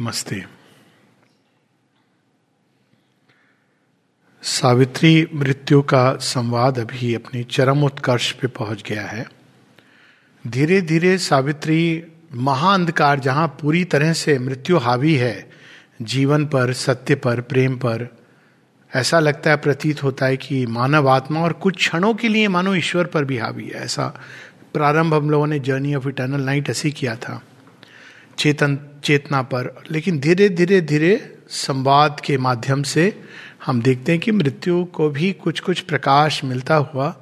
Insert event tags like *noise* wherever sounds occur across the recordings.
नमस्ते। सावित्री मृत्यु का संवाद अभी अपने चरम उत्कर्ष पे पहुँच गया है। धीरे धीरे सावित्री महाअंधकार जहाँ पूरी तरह से मृत्यु हावी है, जीवन पर, सत्य पर, प्रेम पर, ऐसा लगता है, प्रतीत होता है कि मानव आत्मा और कुछ क्षणों के लिए मानो ईश्वर पर भी हावी है। ऐसा प्रारंभ हम लोगों ने जर्नी ऑफ़ इटर्नल नाइट ऐसे किया था। चेतन, चेतना पर। लेकिन धीरे धीरे धीरे संवाद के माध्यम से हम देखते हैं कि मृत्यु को भी कुछ कुछ प्रकाश मिलता हुआ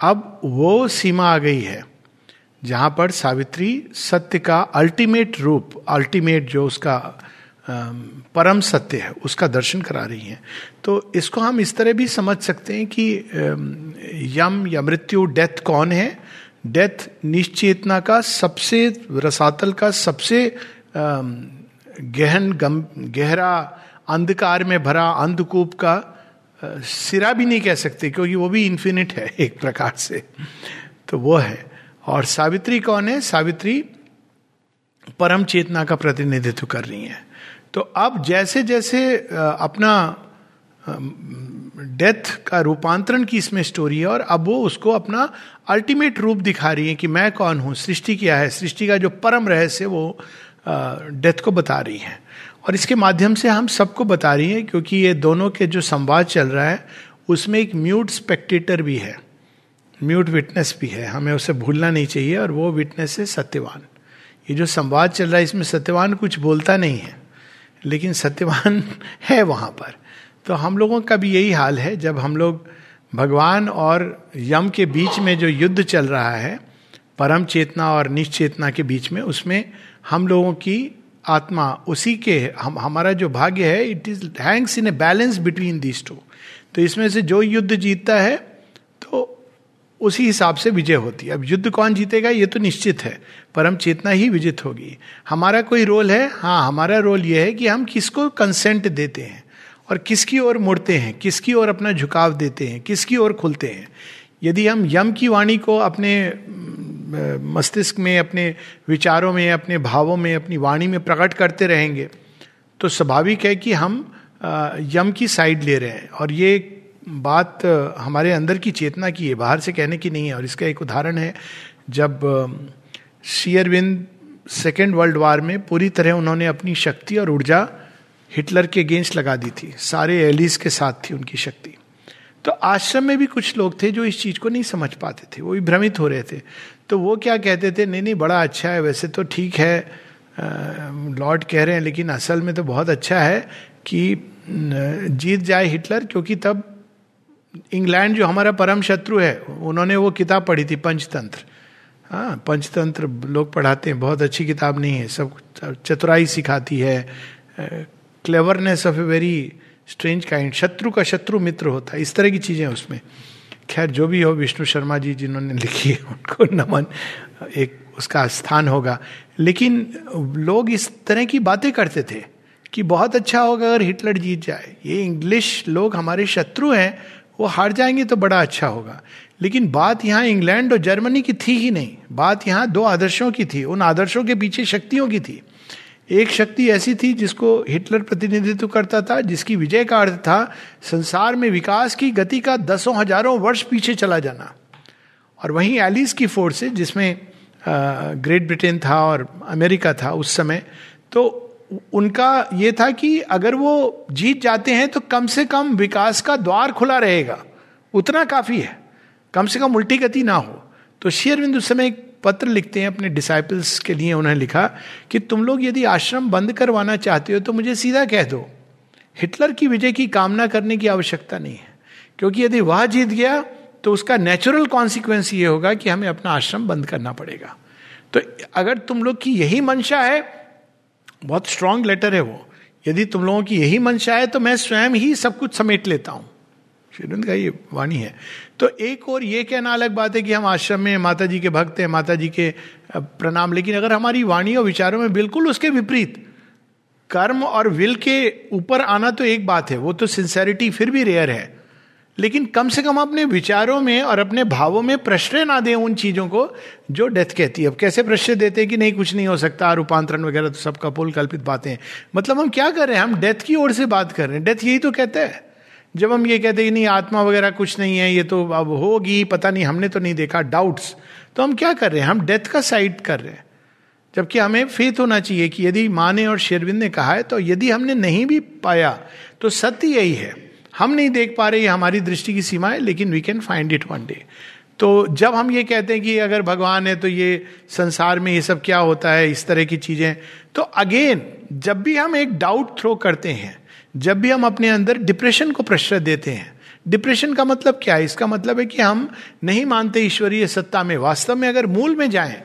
अब वो सीमा आ गई है, जहाँ पर सावित्री सत्य का अल्टीमेट रूप अल्टीमेट जो उसका परम सत्य है, उसका दर्शन करा रही हैं। तो इसको हम इस तरह भी समझ सकते हैं कि यम या मृत्यु डेथ कौन है? डेथ निश्चेतना का सबसे, रसातल का सबसे गहन, गम, गहरा अंधकार में भरा अंधकूप का सिरा भी नहीं कह सकते क्योंकि वो भी इन्फिनिट है एक प्रकार से। तो वो है। और सावित्री कौन है? सावित्री परम चेतना का प्रतिनिधित्व कर रही है। तो अब जैसे जैसे अपना डेथ का रूपांतरण की इसमें स्टोरी है और अब वो उसको अपना अल्टीमेट रूप दिखा रही है कि मैं कौन हूँ, सृष्टि क्या है? सृष्टि का जो परम रहस्य वो डेथ को बता रही है। और इसके माध्यम से हम सबको बता रही है क्योंकि ये दोनों के जो संवाद चल रहा है, उसमें एक म्यूट स्पेक्टेटर भी है। म्यूट विटनेस भी है। हमें उसे भूलना नहीं चाहिए और वो विटनेस है सत्यवान। ये जो संवाद चल रहा है, इसमें सत्यवान कुछ बोलता नहीं है, लेकिन सत्यवान *laughs* है वहाँ पर। तो हम लोगों का भी यही हाल है, जब हम लोग भगवान और यम के बीच में जो युद्ध चल रहा है, परम चेतना और निश्चेतना के बीच में, उसमें हम लोगों की आत्मा, उसी के, हम, हमारा जो भाग्य है it is hangs in a balance between these two तो इसमें से जो युद्ध जीतता है तो उसी हिसाब से विजय होती है। अब युद्ध कौन जीतेगा, ये तो निश्चित है। परम चेतना ही विजित होगी। हमारा कोई रोल है? हाँ हमारा रोल ये है कि हम किसको कंसेंट देते हैं। और किसकी ओर मुड़ते हैं, किसकी ओर अपना झुकाव देते हैं, किसकी ओर खुलते हैं। यदि हम यम की वाणी को अपने मस्तिष्क में, अपने विचारों में, अपने भावों में, अपनी वाणी में प्रकट करते रहेंगे तो स्वाभाविक है कि हम यम की साइड ले रहे हैं। और ये बात हमारे अंदर की चेतना की है, बाहर से कहने की नहीं है। और इसका एक उदाहरण है, जब शेयरविंद सेकेंड वर्ल्ड वार में पूरी तरह उन्होंने अपनी शक्ति और ऊर्जा हिटलर के अगेंस्ट लगा दी थी। सारे एलिस के साथ थी उनकी शक्ति। तो आश्रम में भी कुछ लोग थे जो इस चीज़ को नहीं समझ पाते थे। वो भी भ्रमित हो रहे थे। तो वो क्या कहते थे, नहीं नहीं, बड़ा अच्छा है। वैसे तो ठीक है। लॉर्ड कह रहे हैं, लेकिन असल में तो बहुत अच्छा है कि जीत जाए हिटलर, क्योंकि तब इंग्लैंड जो हमारा परम शत्रु है, उन्होंने वो किताब पढ़ी थी, पंचतंत्र। हाँ पंचतंत्र लोग पढ़ाते हैं, बहुत अच्छी किताब नहीं है, सब चतुराई सिखाती है। Cleverness of a very strange kind शत्रु का शत्रु मित्र होता है। इस तरह की चीज़ें उसमें। खैर, जो भी हो, विष्णु शर्मा जी जिन्होंने लिखी है, उनको नमन, एक उसका स्थान होगा। लेकिन लोग इस तरह की बातें करते थे कि बहुत अच्छा होगा अगर हिटलर जीत जाए। ये इंग्लिश लोग हमारे शत्रु हैं, वो हार जाएँगे तो बड़ा अच्छा होगा। लेकिन बात यहाँ इंग्लैंड और जर्मनी की थी ही नहीं। बात यहाँ दो आदर्शों की थी। उन आदर्शों के पीछे शक्तियों की थी। एक शक्ति ऐसी थी जिसको हिटलर प्रतिनिधित्व करता था, जिसकी विजय का अर्थ था संसार में विकास की गति का दसों हज़ारों वर्ष पीछे चला जाना। और वहीं एलिस की फोर्स है जिसमें ग्रेट ब्रिटेन था और अमेरिका था उस समय तो उनका ये था कि अगर वो जीत जाते हैं तो कम से कम विकास का द्वार खुला रहेगा। उतना काफ़ी है। कम से कम उल्टी गति ना हो। तो शेयरविंद उस समय पत्र लिखते हैं अपने डिसाइपल्स के लिए उन्होंने लिखा कि तुम लोग यदि आश्रम बंद करवाना चाहते हो तो मुझे सीधा कह दो। हिटलर की विजय की कामना करने की आवश्यकता नहीं है। क्योंकि यदि वह जीत गया तो उसका नेचुरल कॉन्सिक्वेंस ये होगा कि हमें अपना आश्रम बंद करना पड़ेगा। तो अगर तुम लोग की यही मंशा है, बहुत स्ट्रांग लेटर है वो। यदि तुम लोगों की यही मंशा है तो मैं स्वयं ही सब कुछ समेट लेता हूँ। श्रीनंद का ये वाणी है। तो एक और ये कहना अलग बात है कि हम आश्रम में माता जी के भक्त हैं माता जी के प्रणाम, लेकिन अगर हमारी वाणी और विचारों में बिल्कुल उसके विपरीत कर्म और विल के ऊपर आना तो एक बात है, वो तो सिंसेरिटी फिर भी रेयर है। लेकिन कम से कम अपने विचारों में और अपने भावों में प्रश्रय ना दें उन चीज़ों को जो डेथ कहती है। अब कैसे प्रश्रय देते हैं कि नहीं, कुछ नहीं हो सकता, रूपांतरण वगैरह तो सबका पुल कल्पित बातें मतलब हम क्या कर रहे हैं? हम डेथ की ओर से बात कर रहे हैं। डेथ यही तो कहता है। जब हम ये कहते हैं नहीं, आत्मा वगैरह कुछ नहीं है, ये तो अब होगी, पता नहीं, हमने तो नहीं देखा डाउट्स तो हम क्या कर रहे हैं? हम डेथ का साइड कर रहे हैं। जबकि हमें फेथ होना चाहिए कि यदि माँ ने और शेरविंद ने कहा है तो यदि हमने नहीं भी पाया तो सत्य यही है। हम नहीं देख पा रहे, ये हमारी दृष्टि की सीमा है, लेकिन we can find it one day तो जब हम ये कहते हैं कि अगर भगवान है तो ये संसार में ये सब क्या होता है, इस तरह की चीज़ें। तो अगेन जब भी हम एक डाउट थ्रो करते हैं जब भी हम अपने अंदर डिप्रेशन को प्रश्रय देते हैं। डिप्रेशन का मतलब क्या है? इसका मतलब है कि हम नहीं मानते ईश्वरीय सत्ता में, वास्तव में अगर मूल में जाएँ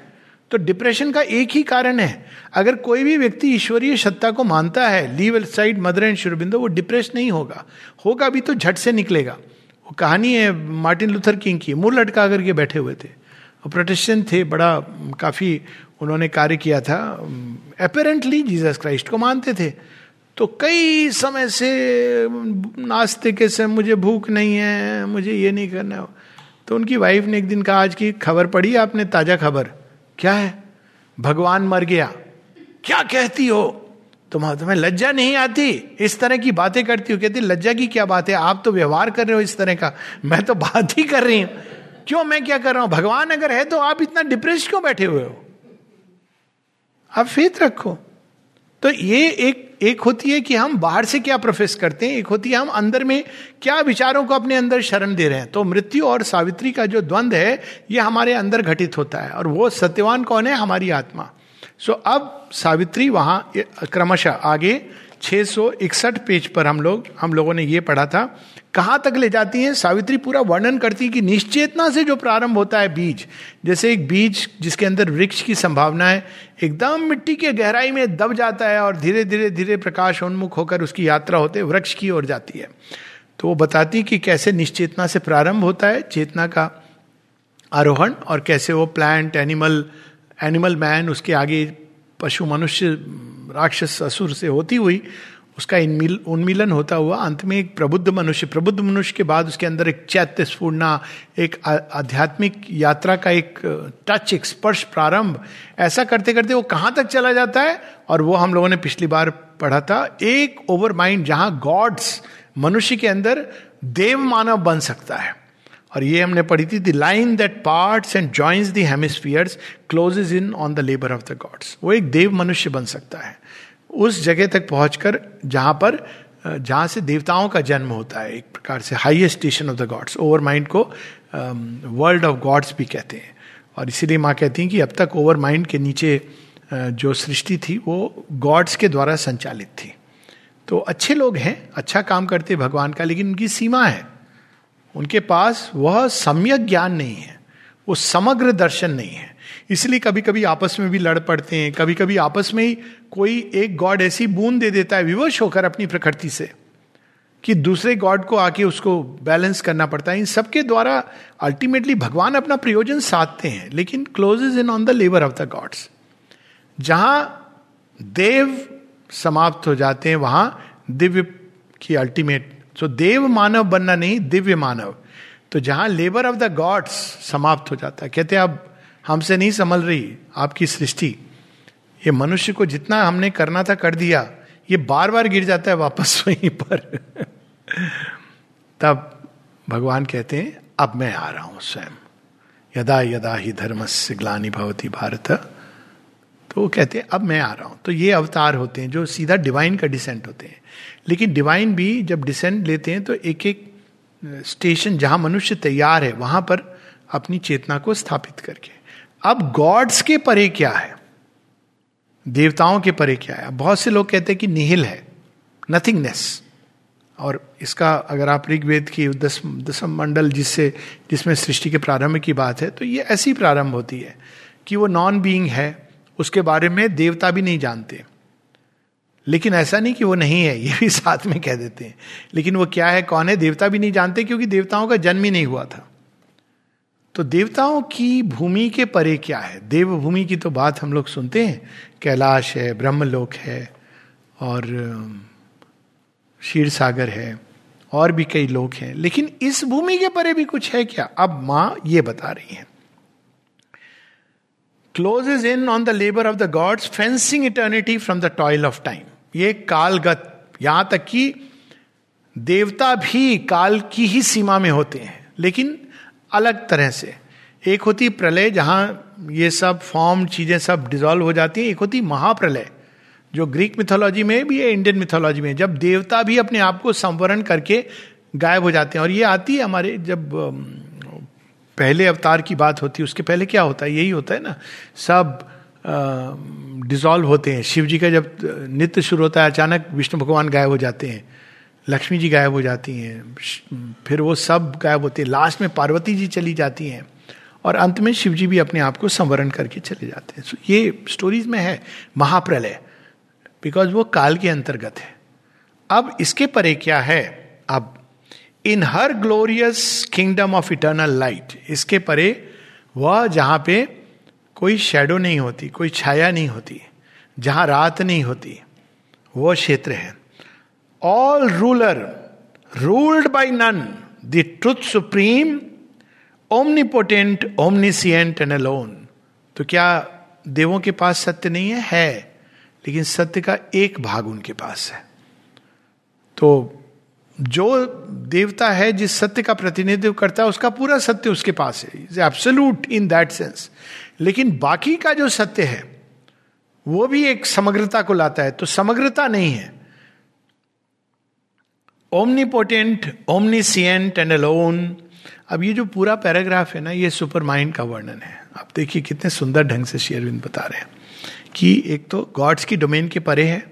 तो डिप्रेशन का एक ही कारण है। अगर कोई भी व्यक्ति ईश्वरीय सत्ता को मानता है leave side mother and Sri Aurobindo वो डिप्रेस नहीं होगा। होगा भी तो झट से निकलेगा। वो कहानी है मार्टिन लूथर किंग की, मुँह लटका करके बैठे हुए थे। वो प्रोटेस्टेंट थे, बड़ा, काफ़ी उन्होंने कार्य किया था। अपेरेंटली जीसस क्राइस्ट को मानते थे। तो कई समय से नाश्ते के से मुझे भूख नहीं है, मुझे ये नहीं करना तो उनकी वाइफ ने एक दिन कहा, आज की खबर पढ़ी आपने, ताज़ा खबर। क्या है? भगवान मर गया। क्या कहती हो? तुम तुम्हें लज्जा नहीं आती? इस तरह की बातें करती हो। कहती, लज्जा की क्या बात है? आप तो व्यवहार कर रहे हो इस तरह का। मैं तो बात ही कर रही हूँ। क्यों मैं क्या कर रहा हूँ? भगवान अगर है तो आप इतना डिप्रेस क्यों बैठे हुए हो? आप फेत रखो। तो ये एक एक होती है कि हम बाहर से क्या प्रोफेस करते हैं, एक होती है हम अंदर में क्या विचारों को अपने अंदर शरण दे रहे हैं। तो मृत्यु और सावित्री का जो द्वंद है, ये हमारे अंदर घटित होता है और वो सत्यवान कौन है? हमारी आत्मा। सो अब सावित्री वहाँ क्रमशः आगे छह सौ इकसठ पेज पर हम लोग, हम लोगों ने ये पढ़ा था। कहाँ तक ले जाती हैं? सावित्री पूरा वर्णन करती है कि निश्चेतना से जो प्रारंभ होता है बीज, जैसे एक बीज जिसके अंदर वृक्ष की संभावना है, एकदम मिट्टी के गहराई में दब जाता है और धीरे धीरे धीरे प्रकाश उन्मुख होकर उसकी यात्रा होते वृक्ष की ओर जाती है। तो वो बताती कि कैसे निश्चेतना से प्रारंभ होता है, चेतना का आरोहण और कैसे वो प्लांट एनिमल एनिमल मैन उसके आगे पशु मनुष्य, राक्षस, असुर से होती हुई उसका इनमिल, उन्मिलन होता हुआ अंत में एक प्रबुद्ध मनुष्य प्रबुद्ध मनुष्य के बाद उसके अंदर एक चैत्य स्फूर्णा, एक आध्यात्मिक यात्रा का एक टच एक स्पर्श प्रारंभ। ऐसा करते करते वो कहाँ तक चला जाता है? और वो हम लोगों ने पिछली बार पढ़ा था, एक ओवर माइंड जहाँ गॉड्स मनुष्य के अंदर देव मानव बन सकता है। और ये हमने पढ़ी थी the line that parts and joins the hemispheres closes in on the labour of the gods वो एक देव मनुष्य बन सकता है। उस जगह तक पहुंचकर, जहाँ पर जहाँ से देवताओं का जन्म होता है, एक प्रकार से highest station of the gods overmind को वर्ल्ड ऑफ़ गॉड्स भी कहते हैं। और इसीलिए माँ कहती हैं कि अब तक ओवर माइंड के नीचे जो सृष्टि थी, वो गॉड्स के द्वारा संचालित थी। तो अच्छे लोग हैं अच्छा काम करते भगवान का, लेकिन उनकी सीमा है। उनके पास वह सम्यक ज्ञान नहीं है। वो समग्र दर्शन नहीं है। इसलिए कभी कभी आपस में भी लड़ पड़ते हैं कभी कभी आपस में ही कोई एक गॉड ऐसी बूंद दे देता है, विवश होकर अपनी प्रकृति से, कि दूसरे गॉड को आके उसको बैलेंस करना पड़ता है। इन सबके द्वारा अल्टीमेटली भगवान अपना प्रयोजन साधते हैं, लेकिन close is in on the labour of the gods जहाँ देव समाप्त हो जाते हैं, वहाँ दिव्य की अल्टीमेट सो देव मानव बनना नहीं, दिव्य मानव। तो जहाँ लेबर ऑफ़ द गॉड्स समाप्त हो जाता है। कहते अब हमसे नहीं संभल रही आपकी सृष्टि। ये मनुष्य को जितना हमने करना था कर दिया, ये बार बार गिर जाता है वापस *laughs* वहीं पर। तब भगवान कहते हैं, अब मैं आ रहा हूँ स्वयं। यदा यदा ही धर्म से ग्लानी भवती भारत। तो वो कहते हैं, अब मैं आ रहा हूँ। तो ये अवतार होते हैं जो सीधा डिवाइन का डिसेंट होते हैं। लेकिन डिवाइन भी जब डिसेंट लेते हैं तो एक एक स्टेशन जहाँ मनुष्य तैयार है, वहाँ पर अपनी चेतना को स्थापित करके। अब गॉड्स के परे क्या है? देवताओं के परे क्या है? बहुत से लोग कहते हैं कि निहिल है, नथिंगनेस। और इसका अगर आप ऋग्वेद की दस, दसम मंडल जिससे, जिसमें सृष्टि के प्रारंभ की बात है तो ये ऐसी प्रारंभ होती है कि वो नॉन बीइंग है, उसके बारे में देवता भी नहीं जानते। लेकिन ऐसा नहीं कि वो नहीं है, ये भी साथ में कह देते हैं। लेकिन वो क्या है, कौन है, देवता भी नहीं जानते क्योंकि देवताओं का जन्म ही नहीं हुआ था। तो देवताओं की भूमि के परे क्या है? देवभूमि की तो बात हम लोग सुनते हैं। कैलाश है, ब्रह्मलोक है, और क्षीर सागर है, और भी कई लोग हैं। लेकिन इस भूमि के परे भी कुछ है क्या? अब माँ ये बता रही है। Closes in on the labour of the gods fencing eternity from the toil of time ये कालगत, यहाँ तक कि देवता भी काल की ही सीमा में होते हैं, लेकिन अलग तरह से। एक होती प्रलय, जहाँ ये सब फॉर्म चीज़ें सब डिजॉल्व हो जाती हैं। एक होती महाप्रलय, जो ग्रीक मिथोलॉजी में भी है इंडियन मिथोलॉजी में। जब देवता भी अपने आप को संवरण करके गायब हो जाते हैं, और ये आती है हमारे, जब पहले अवतार की बात होती है, उसके पहले क्या होता है? यही होता है ना, सब डिजॉल्व होते हैं। शिव जी का जब नित्य शुरू होता है अचानक विष्णु भगवान गायब हो जाते हैं लक्ष्मी जी गायब हो जाती हैं फिर वो सब गायब होते हैं। लास्ट में पार्वती जी चली जाती हैं और अंत में शिव जी भी अपने आप को संवरण करके चले जाते हैं। So, ये स्टोरीज में है महाप्रलय बिकॉज़ वो काल के अंतर्गत है। अब इसके परे क्या है? अब in her glorious kingdom of eternal light इसके परे वह जहाँ पे कोई शेडो नहीं होती, कोई छाया नहीं होती, जहाँ रात नहीं होती, वो क्षेत्र है। All ruler ruled by none the truth supreme omnipotent omniscient and alone तो क्या देवों के पास सत्य नहीं है? है, लेकिन सत्य का एक भाग उनके पास है। तो जो देवता है, जिस सत्य का प्रतिनिधित्व करता है, उसका पूरा सत्य उसके पास है। Is absolute in that sense लेकिन बाकी का जो सत्य है, वो भी एक समग्रता को लाता है तो समग्रता नहीं है। ओमनीपोटेंट ओमनीसियंट एंड अलोन अब ये जो पूरा पैराग्राफ है ना, ये सुपर माइंड का वर्णन है। आप देखिए कितने सुंदर ढंग से शेयरविंद बता रहे हैं कि एक तो गॉड्स की डोमेन के परे है,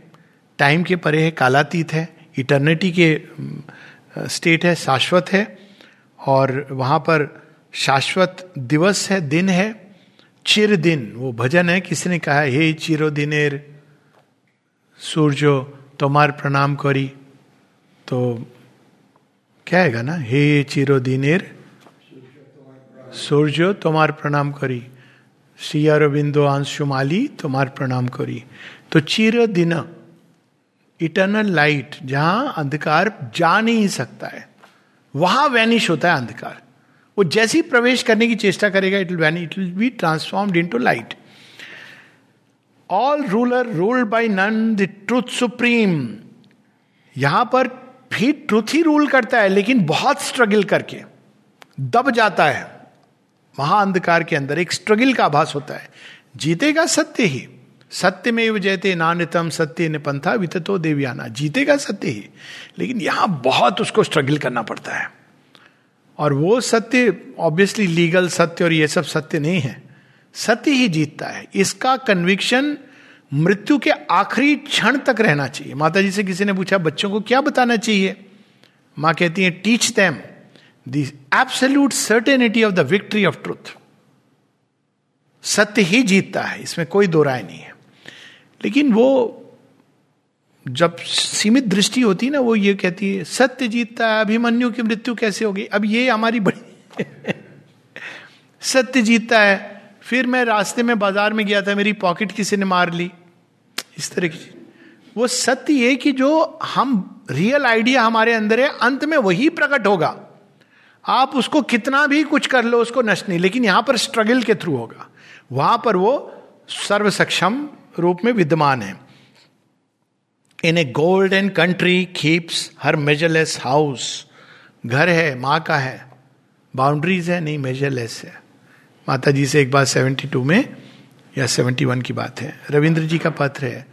टाइम के परे है, कालातीत है, इटर्निटी के स्टेट है, शाश्वत है, और वहाँ पर शाश्वत दिवस है, दिन है चिर दिन वो भजन है किसी ने कहा हे? चिरो दिनेर सूर्यो तुम्हार प्रणाम करी। तो क्या है ना हे चिरो दिनेर सूर्यो तुम्हार प्रणाम करी। श्री अरविंदो अंशुमाली तुम्हार प्रणाम करी। तो चिर दिन इटर्नल लाइट जहाँ अंधकार जा नहीं सकता है, वहाँ वैनिश होता है अंधकार। वो जैसी प्रवेश करने की चेष्टा करेगा it will it will be transformed into light all ruler ruled by none the truth supreme यहाँ पर भी ट्रूथ ही रूल करता है, लेकिन बहुत स्ट्रगल करके दब जाता है। महाअंधकार के अंदर एक स्ट्रगल का आभास होता है। जीतेगा सत्य ही। सत्य में जयते नान्यतम सत्य निपंथा विततो देवयाना। जीतेगा सत्य ही। लेकिन यहाँ बहुत उसको स्ट्रगल करना पड़ता है। और वो सत्य ऑब्वियसली लीगल सत्य और ये सब सत्य नहीं है। सत्य ही जीतता है। इसका कन्विक्शन मृत्यु के आखिरी क्षण तक रहना चाहिए। माता जी से किसी ने पूछा, बच्चों को क्या बताना चाहिए? माँ कहती है teach them the absolute certainty of the victory of truth सत्य ही जीतता है। इसमें कोई दो राय नहीं है। लेकिन वो जब सीमित दृष्टि होती ना, वो ये कहती है सत्य जीतता है अभिमन्यु की मृत्यु कैसे होगी? अब ये हमारी बड़ी *laughs* सत्य जीतता है। फिर मैं रास्ते में बाज़ार में गया था, मेरी पॉकेट किसी ने मार ली। इस तरह की वो सत्य ये कि जो हम रियल आइडिया हमारे अंदर है, अंत में वही प्रकट होगा। आप उसको कितना भी कुछ कर लो, उसको नष्ट नहीं, लेकिन यहाँ पर स्ट्रगल के थ्रू होगा। वहाँ पर वो सर्व सक्षम रूप में विद्यमान है। In a golden country keeps her measureless house घर है, माँ का है। बाउंड्रीज है, नहीं मेजरलेस है। माता जी से एक बार सेवेंटी टू में, या सेवेंटी वन की बात है। रविंद्र जी का पत्र है।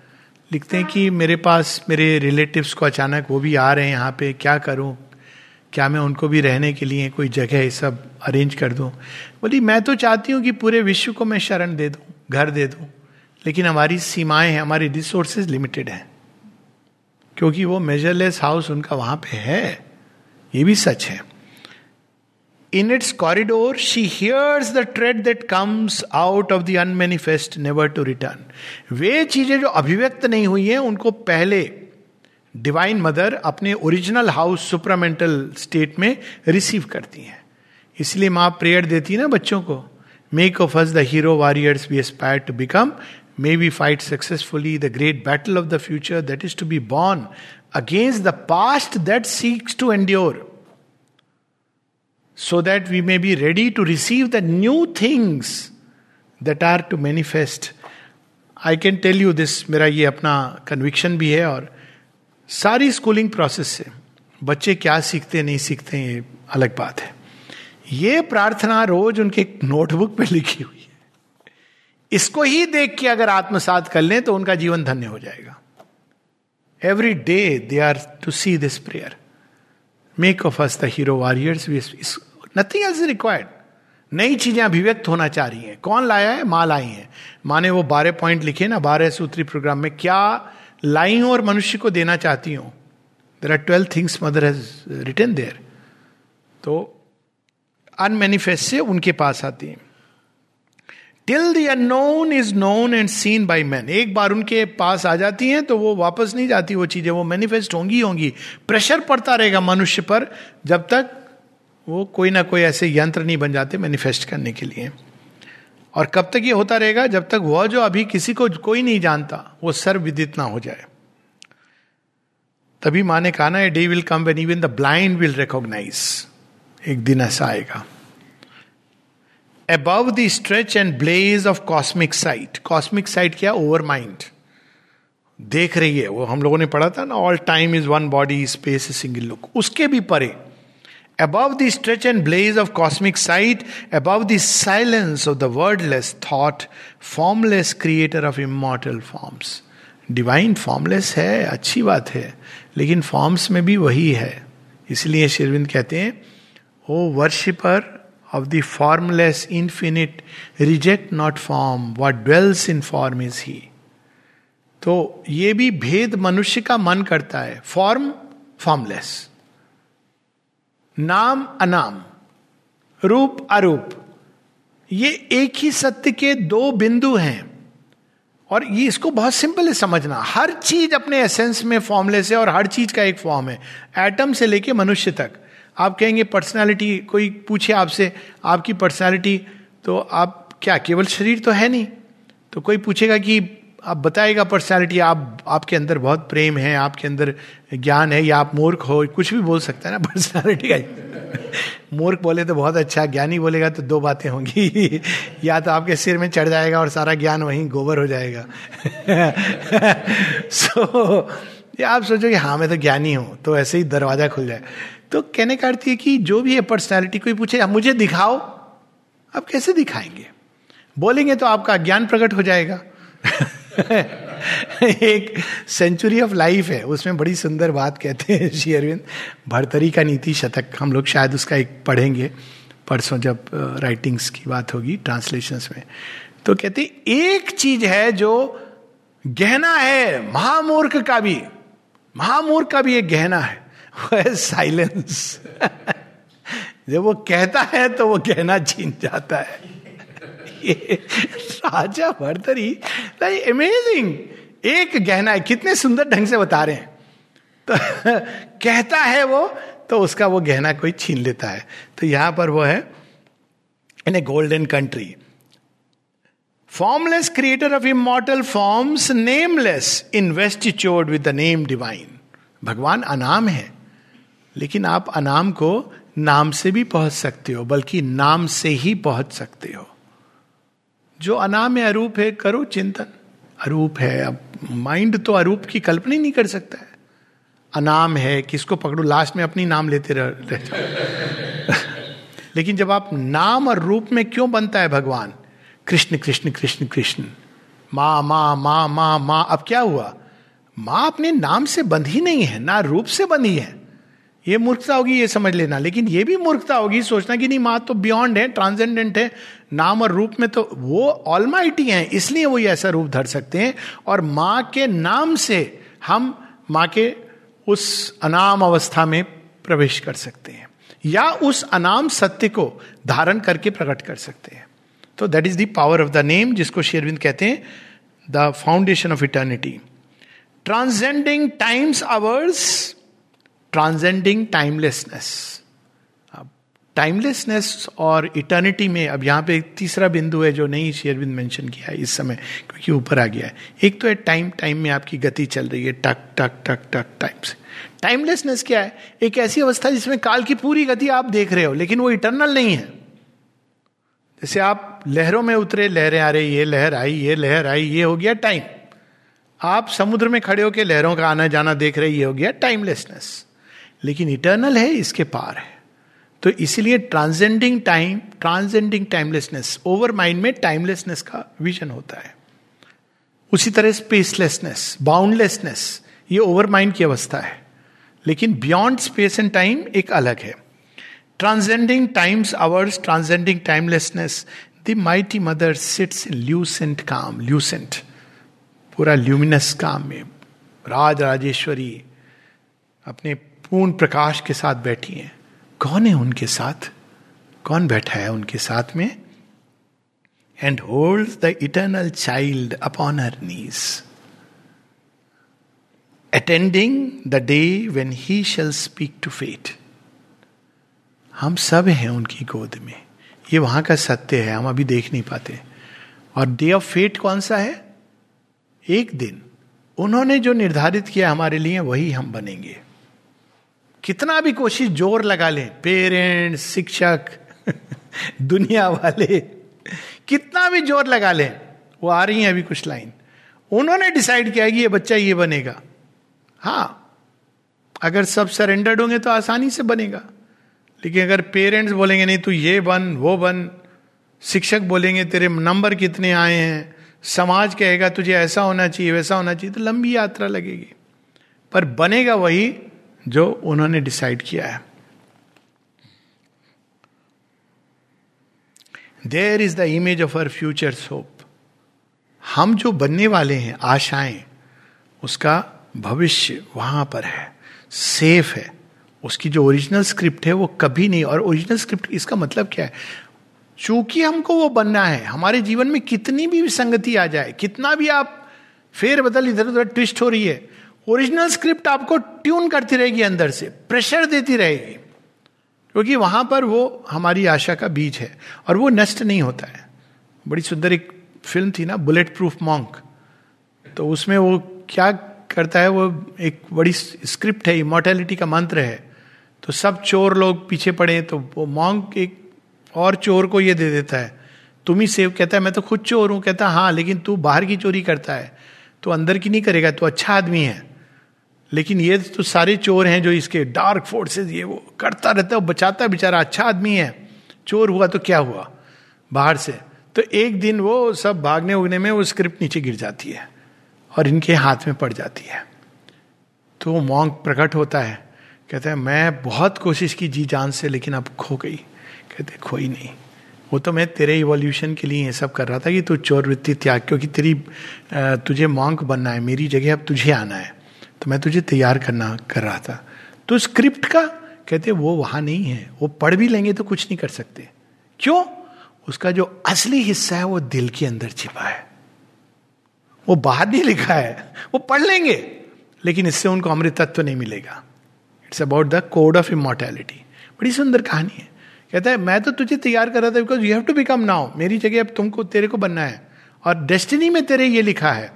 लिखते हैं कि मेरे पास, मेरे रिलेटिव्स को अचानक वो भी आ रहे हैं यहाँ पे, क्या करूँ? क्या मैं उनको भी रहने के लिए कोई जगह सब अरेंज कर दूँ? बोली, मैं तो चाहती हूँ कि पूरे विश्व को मैं शरण दे दूँ, घर दे दूँ, लेकिन हमारी सीमाएँ हैं, हमारी रिसोर्सेज लिमिटेड हैं। क्योंकि वो मेजरलेस हाउस उनका वहाँ पे है, ये भी सच है। In its corridor she hears the tread that comes out of the unmanifest never to return वे चीज़ें जो अभिव्यक्त नहीं हुई हैं, उनको पहले डिवाइन मदर अपने ओरिजिनल हाउस सुपरामेंटल स्टेट में रिसीव करती हैं। इसलिए माँ प्रेयर देती है ना बच्चों को make of us the hero warriors we aspire to become May we fight successfully the great battle of the future that is to be born against the past that seeks to endure so that we may be ready to receive the new things that are to manifest I can tell you this मेरा ये अपना conviction भी है और सारी schooling process से बच्चे क्या सीखते नहीं सीखते ये अलग बात है ये प्रार्थना रोज उनके नोटबुक पे लिखी हुई है इसको ही देख के अगर आत्मसात कर लें तो उनका जीवन धन्य हो जाएगा। Every day they are to see this prayer make of us the hero warriors nothing else required नई चीज़ें अभिव्यक्त होना चाह रही हैं। कौन लाया है? माँ लाई है। माँ ने वो बारह पॉइंट लिखे ना, बारह सूत्री प्रोग्राम में क्या लाई हूँ और मनुष्य को देना चाहती हूँ? There are twelve things mother has return there तो अनमेनिफेस्ट से उनके पास आती है। Till the unknown is known and seen by man एक बार उनके पास आ जाती हैं तो वो वापस नहीं जाती वो चीज़ें, वो मैनिफेस्ट होंगी होंगी। प्रेशर पड़ता रहेगा मनुष्य पर, जब तक वो कोई ना कोई ऐसे यंत्र नहीं बन जाते मैनिफेस्ट करने के लिए। और कब तक ये होता रहेगा? जब तक वह जो अभी किसी को कोई नहीं जानता, वो सर्वविदित ना हो जाए। तभी माने कहा ना day will come when even the blind will recognise एक दिन ऐसा आएगा। Above the stretch and blaze of cosmic sight cosmic sight क्या ओवर माइंड देख रही है। वो हम लोगों ने पढ़ा था ना all time is one body space single look उसके भी परे above the stretch and blaze of cosmic sight, above the silence of the wordless thought, formless creator of immortal forms. Divine formless है अच्छी बात है लेकिन फॉर्म्स में भी वही है। इसलिए शेरविंद कहते हैं O worshipper of the formless infinite reject not form what dwells in form is ही तो ये भी भेद मनुष्य का मन करता है. फॉर्म फॉर्मलेस नाम, अनाम. रूप, अरूप. ये एक ही सत्य के दो बिंदु हैं. और ये इसको बहुत सिंपल है समझना. हर चीज़ अपने एसेंस में फॉर्मलेस है और हर चीज़ का एक फॉर्म है. एटम से लेके मनुष्य तक. आप कहेंगे पर्सनालिटी कोई पूछे आपसे आपकी पर्सनालिटी तो आप क्या केवल शरीर तो है नहीं? तो कोई पूछेगा कि आप बताएगा पर्सनालिटी आप आपके अंदर बहुत प्रेम है आपके अंदर ज्ञान है या आप मूर्ख हो कुछ भी बोल सकता है ना पर्सनालिटी का। *laughs* मूर्ख बोले तो बहुत अच्छा ज्ञानी बोलेगा तो दो बातें होंगी। *laughs* या तो आपके सिर में चढ़ जाएगा और सारा ज्ञान वहीं गोबर हो जाएगा। सो *laughs* so, आप सोचो कि हाँ मैं तो ज्ञानी हूँ तो ऐसे ही दरवाज़ा खुल जाए। तो कहने का अर्थ है कि जो भी है पर्सनैलिटी कोई पूछे मुझे दिखाओ। आप कैसे दिखाएँगे? बोलेंगे तो आपका ज्ञान प्रकट हो जाएगा। *laughs* एक सेंचुरी ऑफ़ लाइफ है। उसमें बड़ी सुंदर बात कहते हैं श्री अरविंद। भरतरी का नीति शतक। हम लोग शायद उसका एक पढ़ेंगे। परसों जब राइटिंग्स की बात होगी ट्रांसलेशंस में। तो कहते, एक चीज़ है जो गहना है, महामूर्ख का भी। महामूर्ख का भी एक गहना है। साइलेंस जब वो कहता है तो वो गहना छीन जाता है। राजा भरतरी अमेजिंग एक गहना है, कितने सुंदर ढंग से बता रहे हैं। तो कहता है वो तो उसका वो गहना कोई छीन लेता है। तो यहाँ पर वो है in a golden country formless creator of immortal forms nameless investitured with the name divine भगवान अनाम है। लेकिन आप अनाम को नाम से भी पहुँच सकते हो बल्कि नाम से ही पहुँच सकते हो। जो अनाम है अरूप है करो चिंतन। अरूप है अब माइंड तो अरूप की कल्पना ही नहीं कर सकता है। अनाम है किसको पकड़ो लास्ट में अपनी नाम लेते रह, रह जाओ। *laughs* लेकिन जब आप नाम और रूप में क्यों बनता है भगवान? कृष्ण कृष्ण कृष्ण कृष्ण। माँ माँ माँ माँ माँ। अब क्या हुआ? माँ अपने नाम से बंधी नहीं है ना रूप से बंधी है। ये मूर्खता होगी, ये समझ लेना। लेकिन ये भी मूर्खता होगी, सोचना कि नहीं, माँ तो बियॉन्ड है ट्रांसेंडेंट है, नाम और रूप में तो वो ऑलमाइटी हैं, इसलिए वो ये ऐसा रूप धर सकते हैं। और माँ के नाम से हम माँ के उस अनाम अवस्था में प्रवेश कर सकते हैं, या उस अनाम सत्य को धारण करके प्रकट कर सकते हैं। तो that is the power of the name जिसको शेरविंद कहते हैं the foundation of eternity transcending times hours transcending timelessness timelessness और इटर्निटी में, अब यहाँ पे तीसरा बिंदु है जो नहीं शेयरबिंद मेंशन किया है इस समय, क्योंकि ऊपर आ गया है। एक तो है टाइम टाइम में आपकी गति चल रही है, टक टक टक टक टाइम से। टाइमलेसनेस क्या है? एक ऐसी अवस्था जिसमें काल की पूरी गति आप देख रहे हो, लेकिन वो इटर्नल नहीं है। जैसे आप लहरों में उतरे, लहरें आ रही, ये लहर आई, ये लहर आई, ये हो गया टाइम आप समुद्र में खड़े होकर लहरों का आना जाना देख रहे, ये हो गया टाइमलेसनेस लेकिन इटर्नल है, इसके पार है। तो इसीलिए transcending time transcending timelessness overmind में टाइमलेसनेस का विजन होता है। उसी तरह स्पेसलेसनेस बाउंडलेसनेस ये ओवर माइंड की अवस्था है। लेकिन बियॉन्ड स्पेस एंड टाइम एक अलग है। Transcending times hours transcending timelessness the mighty mother sits in lucent calm lucent पूरा ल्यूमिनस काम में। राज राजेश्वरी अपने पूर्ण प्रकाश के साथ बैठी हैं। कौन है उनके साथ? कौन बैठा है उनके साथ में? And hold the eternal child upon her knees attending the day when he shall speak to fate हम सब हैं उनकी गोद में। ये वहाँ का सत्य है, हम अभी देख नहीं पाते। और डे ऑफ़ फेट कौन सा है? एक दिन। उन्होंने जो निर्धारित किया हमारे लिए, वही हम बनेंगे। कितना भी कोशिश ज़ोर लगा लें, पेरेंट्स, शिक्षक, *laughs* दुनिया वाले, कितना भी ज़ोर लगा लें, वो आ रही हैं अभी कुछ लाइन। उन्होंने डिसाइड किया कि ये बच्चा ये बनेगा। हाँ अगर सब सरेंडर्ड होंगे तो आसानी से बनेगा। लेकिन अगर पेरेंट्स बोलेंगे, नहीं, तू ये बन, वो बन, शिक्षक बोलेंगे, तेरे नंबर कितने आए हैं, समाज कहेगा, तुझे ऐसा होना चाहिए, वैसा होना चाहिए तो लंबी यात्रा लगेगी। पर बनेगा वही जो उन्होंने डिसाइड किया है। There is the image of our future hope हम जो बनने वाले हैं, आशाएँ, उसका भविष्य वहाँ पर है। सेफ़ है। उसकी जो ओरिजिनल स्क्रिप्ट है, वो कभी नहीं। और ओरिजिनल स्क्रिप्ट इसका मतलब क्या है? चूँकि हमको वो बनना है, हमारे जीवन में कितनी भी विसंगति आ जाए, कितना भी आप फेर बदल इधर उधर ट्विस्ट हो रही है ओरिजिनल स्क्रिप्ट आपको ट्यून करती रहेगी अंदर से, प्रेशर देती रहेगी। क्योंकि वहाँ पर वो हमारी आशा का बीज है और वो नष्ट नहीं होता है। बड़ी सुंदर एक फ़िल्म थी ना बुलेट प्रूफ मॉन्क। तो उसमें वो क्या करता है, वो एक बड़ी स्क्रिप्ट है, इमोर्टेलिटी का मंत्र है। तो सब चोर लोग पीछे पड़े तो वो मॉन्क एक और चोर को ये दे देता है। तुम ही सेव, कहता है, मैं तो खुद चोर हूँ। कहता हाँ लेकिन तू बाहर की चोरी करता है। तो अंदर की नहीं करेगा तो अच्छा आदमी है। लेकिन ये तो सारे चोर हैं जो इसके डार्क फोर्सेस ये वो करता रहता है बचाता बेचारा अच्छा आदमी है। चोर हुआ तो क्या हुआ? बाहर से। तो एक दिन वो सब भागने उगने में वो स्क्रिप्ट नीचे गिर जाती है और इनके हाथ में पड़ जाती है। तो वो मॉन्क प्रकट होता है। कहते हैं, मैं बहुत कोशिश की जी जान से, लेकिन अब खो गई। कहते खोई नहीं। वो तो मैं तेरे इवोल्यूशन के लिए ये सब कर रहा था कि तू चोर वृत्ति त्याग, क्योंकि तेरी तुझे मॉन्क बनना है, मेरी जगह अब तुझे आना है। तो मैं तुझे तैयार करना कर रहा था। तो स्क्रिप्ट का कहते वो वहाँ नहीं है। वो पढ़ भी लेंगे तो कुछ नहीं कर सकते। क्यों? उसका जो असली हिस्सा है, वो दिल के अंदर छिपा है। वो बाहर नहीं लिखा है। वो पढ़ लेंगे, लेकिन इससे उनको अमृत तत्व नहीं मिलेगा। It's about the code of immortality बड़ी सुंदर कहानी है। कहता है, मैं तो तुझे तैयार कर रहा था because you have to become now मेरी जगह अब तुमको, तेरे को बनना है। और डेस्टिनी में तेरे ये लिखा है।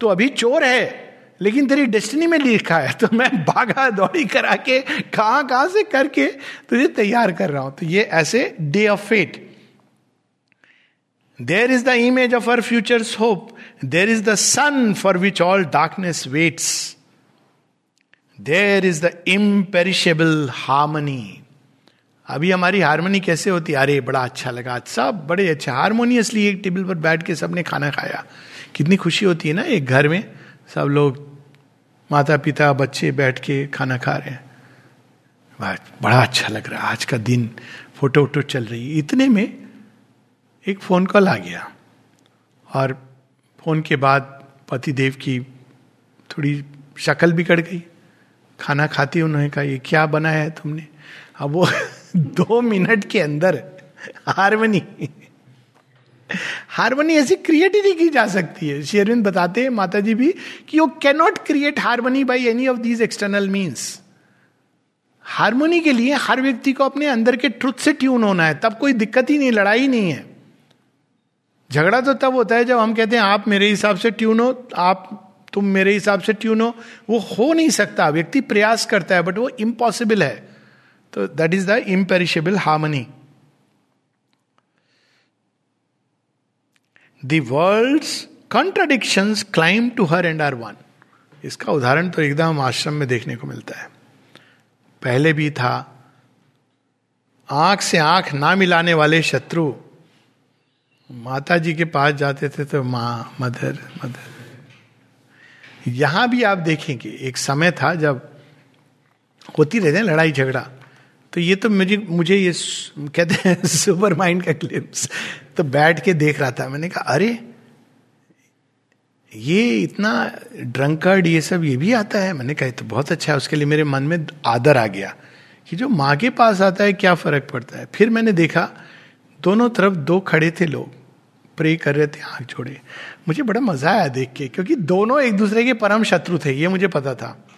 तो अभी चोर है। लेकिन तेरी डेस्टिनी में लिखा है तो मैं भागा दौड़ी करा के, कहाँ कहाँ से करके तुझे तैयार कर रहा हूँ। तो ये ऐसे day of fate there is the image of our future hope there is the sun for which all darkness waits there is the imperishable harmony अभी हमारी हारमोनी कैसे होती? अरे, बड़ा अच्छा लगा। सब बड़े अच्छे। हारमोनियसली एक टेबल पर बैठ के सबने खाना खाया। कितनी खुशी होती है ना एक घर में। सब लोग माता पिता बच्चे बैठ के खाना खा रहे हैं। बड़ा अच्छा लग रहा है। आज का दिन, फ़ोटो वोटो चल रही है। इतने में एक फ़ोन कॉल आ गया। और फ़ोन के बाद पति देव की थोड़ी शक्ल बिगड़ गई। खाना खाती उन्होंने कहा, ये क्या बनाया है तुमने? अब वो *laughs* दो मिनट के अंदर हारमनी हारमोनी ऐसी क्रिएट ही नहीं की जा सकती है। शेरविंद बताते हैं माता जी भी, कि you cannot create harmony by any of these external means harmony के लिए हर व्यक्ति को अपने अंदर के ट्रुथ से ट्यून होना है, तब कोई दिक्कत ही नहीं, लड़ाई नहीं है। झगड़ा तो तब होता है जब हम कहते हैं, आप मेरे हिसाब से ट्यून हो, आप, तुम मेरे हिसाब से ट्यून हो, वो हो नहीं सकता। व्यक्ति प्रयास करता है बट वो इम्पॉसिबल है। तो that is the imperishable harmony world contradiction climb to her and are one इसका उदाहरण तो एकदम आश्रम में देखने को मिलता है। पहले भी था। आँख से आँख ना मिलाने वाले शत्रु। माता जी के पास जाते थे तो माँ, मदर मदर। यहाँ भी आप देखेंगे, एक समय था जब होती रहते हैं लड़ाई झगड़ा तो ये तो मुझे मुझे ये कहते हैं *laughs* सुपर माइंड का क्लिप्स तो बैठ के देख रहा था। मैंने कहा, अरे, ये इतना ड्रंकर्ड ये सब, ये भी आता है? मैंने कहा तो बहुत अच्छा है। उसके लिए मेरे मन में आदर आ गया कि जो माँ के पास आता है, क्या फ़र्क पड़ता है? फिर मैंने देखा, दोनों तरफ़ दो खड़े थे लोग, प्रे कर रहे थे, आँख छोड़े मुझे बड़ा मज़ा आया देख के, क्योंकि दोनों एक दूसरे के परम शत्रु थे, ये मुझे पता था।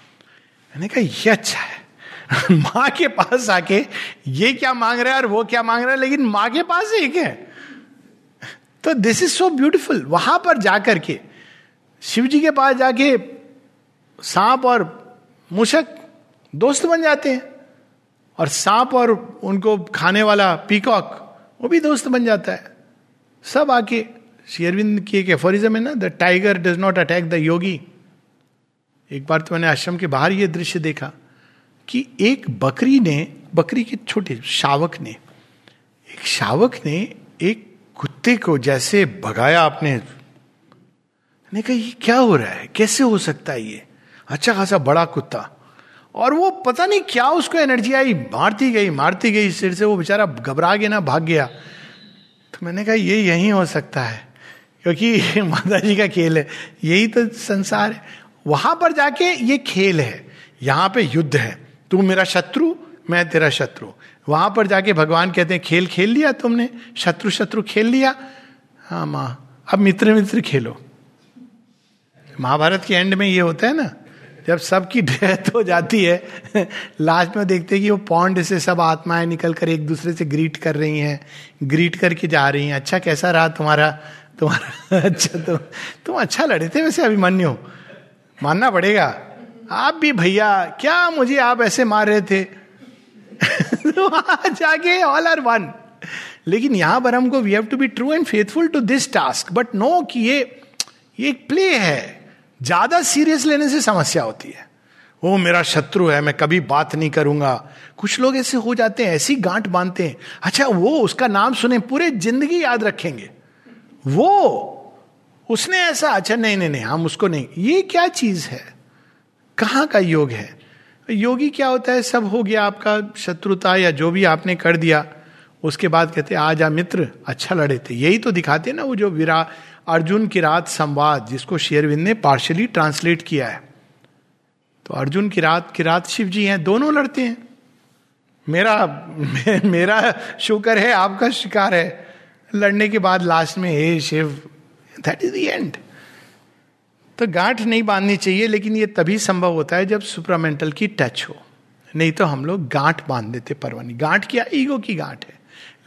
मैंने कहा, ये अच्छा है। *laughs* माँ के पास आके, ये क्या मांग रहा है और वो क्या मांग रहा है? लेकिन माँ के पास एक है। तो दिस इज़ सो ब्यूटिफुल वहाँ पर जाकर के शिव जी के पास जाके सांप और मुशक दोस्त बन जाते हैं। और सांप और उनको खाने वाला पीकॉक, वो भी दोस्त बन जाता है। सब आके शेरविंद की एक एफोरिज्म है ना the tiger does not attack the yogi एक बार तो मैंने आश्रम के बाहर ये दृश्य देखा कि एक बकरी ने, बकरी के छोटे, शावक ने, एक शावक ने एक कुत्ते को जैसे भगाया अपने ने कहा, ये क्या हो रहा है? कैसे हो सकता है ये? अच्छा खासा बड़ा कुत्ता। और वो पता नहीं क्या उसको एनर्जी आई, मारती गई मारती गई, सिर से वो बेचारा घबरा गया ना, भाग गया। तो मैंने कहा, ये यही हो सकता है, क्योंकि *laughs* माता जी का खेल है, यही तो संसार है। वहाँ पर जाके ये खेल है, यहाँ पे युद्ध है। तू मेरा शत्रु, मैं तेरा शत्रु। वहाँ पर जाके भगवान कहते हैं, खेल खेल लिया तुमने? शत्रु शत्रु खेल लिया? हाँ माँ, अब मित्र मित्र खेलो। महाभारत के एंड में ये होता है ना, जब सबकी डेथ हो जाती है लास्ट में देखते हैं कि वो पौंड से सब आत्माएँ निकल कर एक दूसरे से ग्रीट कर रही हैं ग्रीट करके जा रही हैं। अच्छा कैसा रहा तुम्हारा तुम्हारा अच्छा तो तुम अच्छा लड़े थे वैसे, अभिमन्यु। मानना पड़ेगा। आप भी भैया, क्या मुझे आप ऐसे मार रहे थे? *laughs* तो जाके ऑल आर वन लेकिन यहाँ पर हमको we have to be true and faithful to this task but no कि ये ये एक प्ले है. ज़्यादा सीरियस लेने से समस्या होती है. वो मेरा शत्रु है, मैं कभी बात नहीं करूँगा. कुछ लोग ऐसे हो जाते हैं, ऐसी गांठ बांधते हैं. अच्छा वो उसका नाम सुने, पूरे ज़िंदगी याद रखेंगे. वो, उसने ऐसा अच्छा नहीं नहीं नहीं, हम उसको नहीं. ये क्या चीज़ है? कहाँ का योग है? योगी क्या होता है? सब हो गया आपका शत्रुता या जो भी आपने कर दिया उसके बाद कहते आ जा मित्र अच्छा लड़े थे। यही तो दिखाते ना वो जो विरा अर्जुन की रात संवाद जिसको शेरविंद ने पार्शली ट्रांसलेट किया है। तो अर्जुन की रात की रात शिव जी हैं दोनों लड़ते हैं। मेरा मे, *laughs* मेरा शुक्र है आपका शिकार है। लड़ने के बाद लास्ट में हे Shiv that is the end तो गांठ नहीं बांधनी चाहिए लेकिन ये तभी संभव होता है जब सुपरामेंटल की टच हो। नहीं तो हम लोग गांठ बाँध देते परवानी। गांठ क्या? ईगो की गांठ है।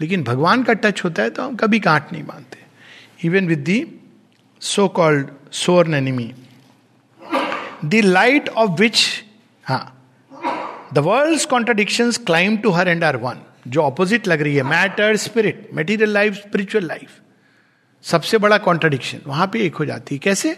लेकिन भगवान का टच होता है तो हम कभी गांठ नहीं बांधते। Even with the so called sworn enemy. The light of which, हाँ, the world's contradictions climb to her and are one. जो ऑपोजिट लग रही है matter spirit material life spiritual life सबसे बड़ा कॉन्ट्रडिक्शन वहाँ पे एक हो जाती है। कैसे?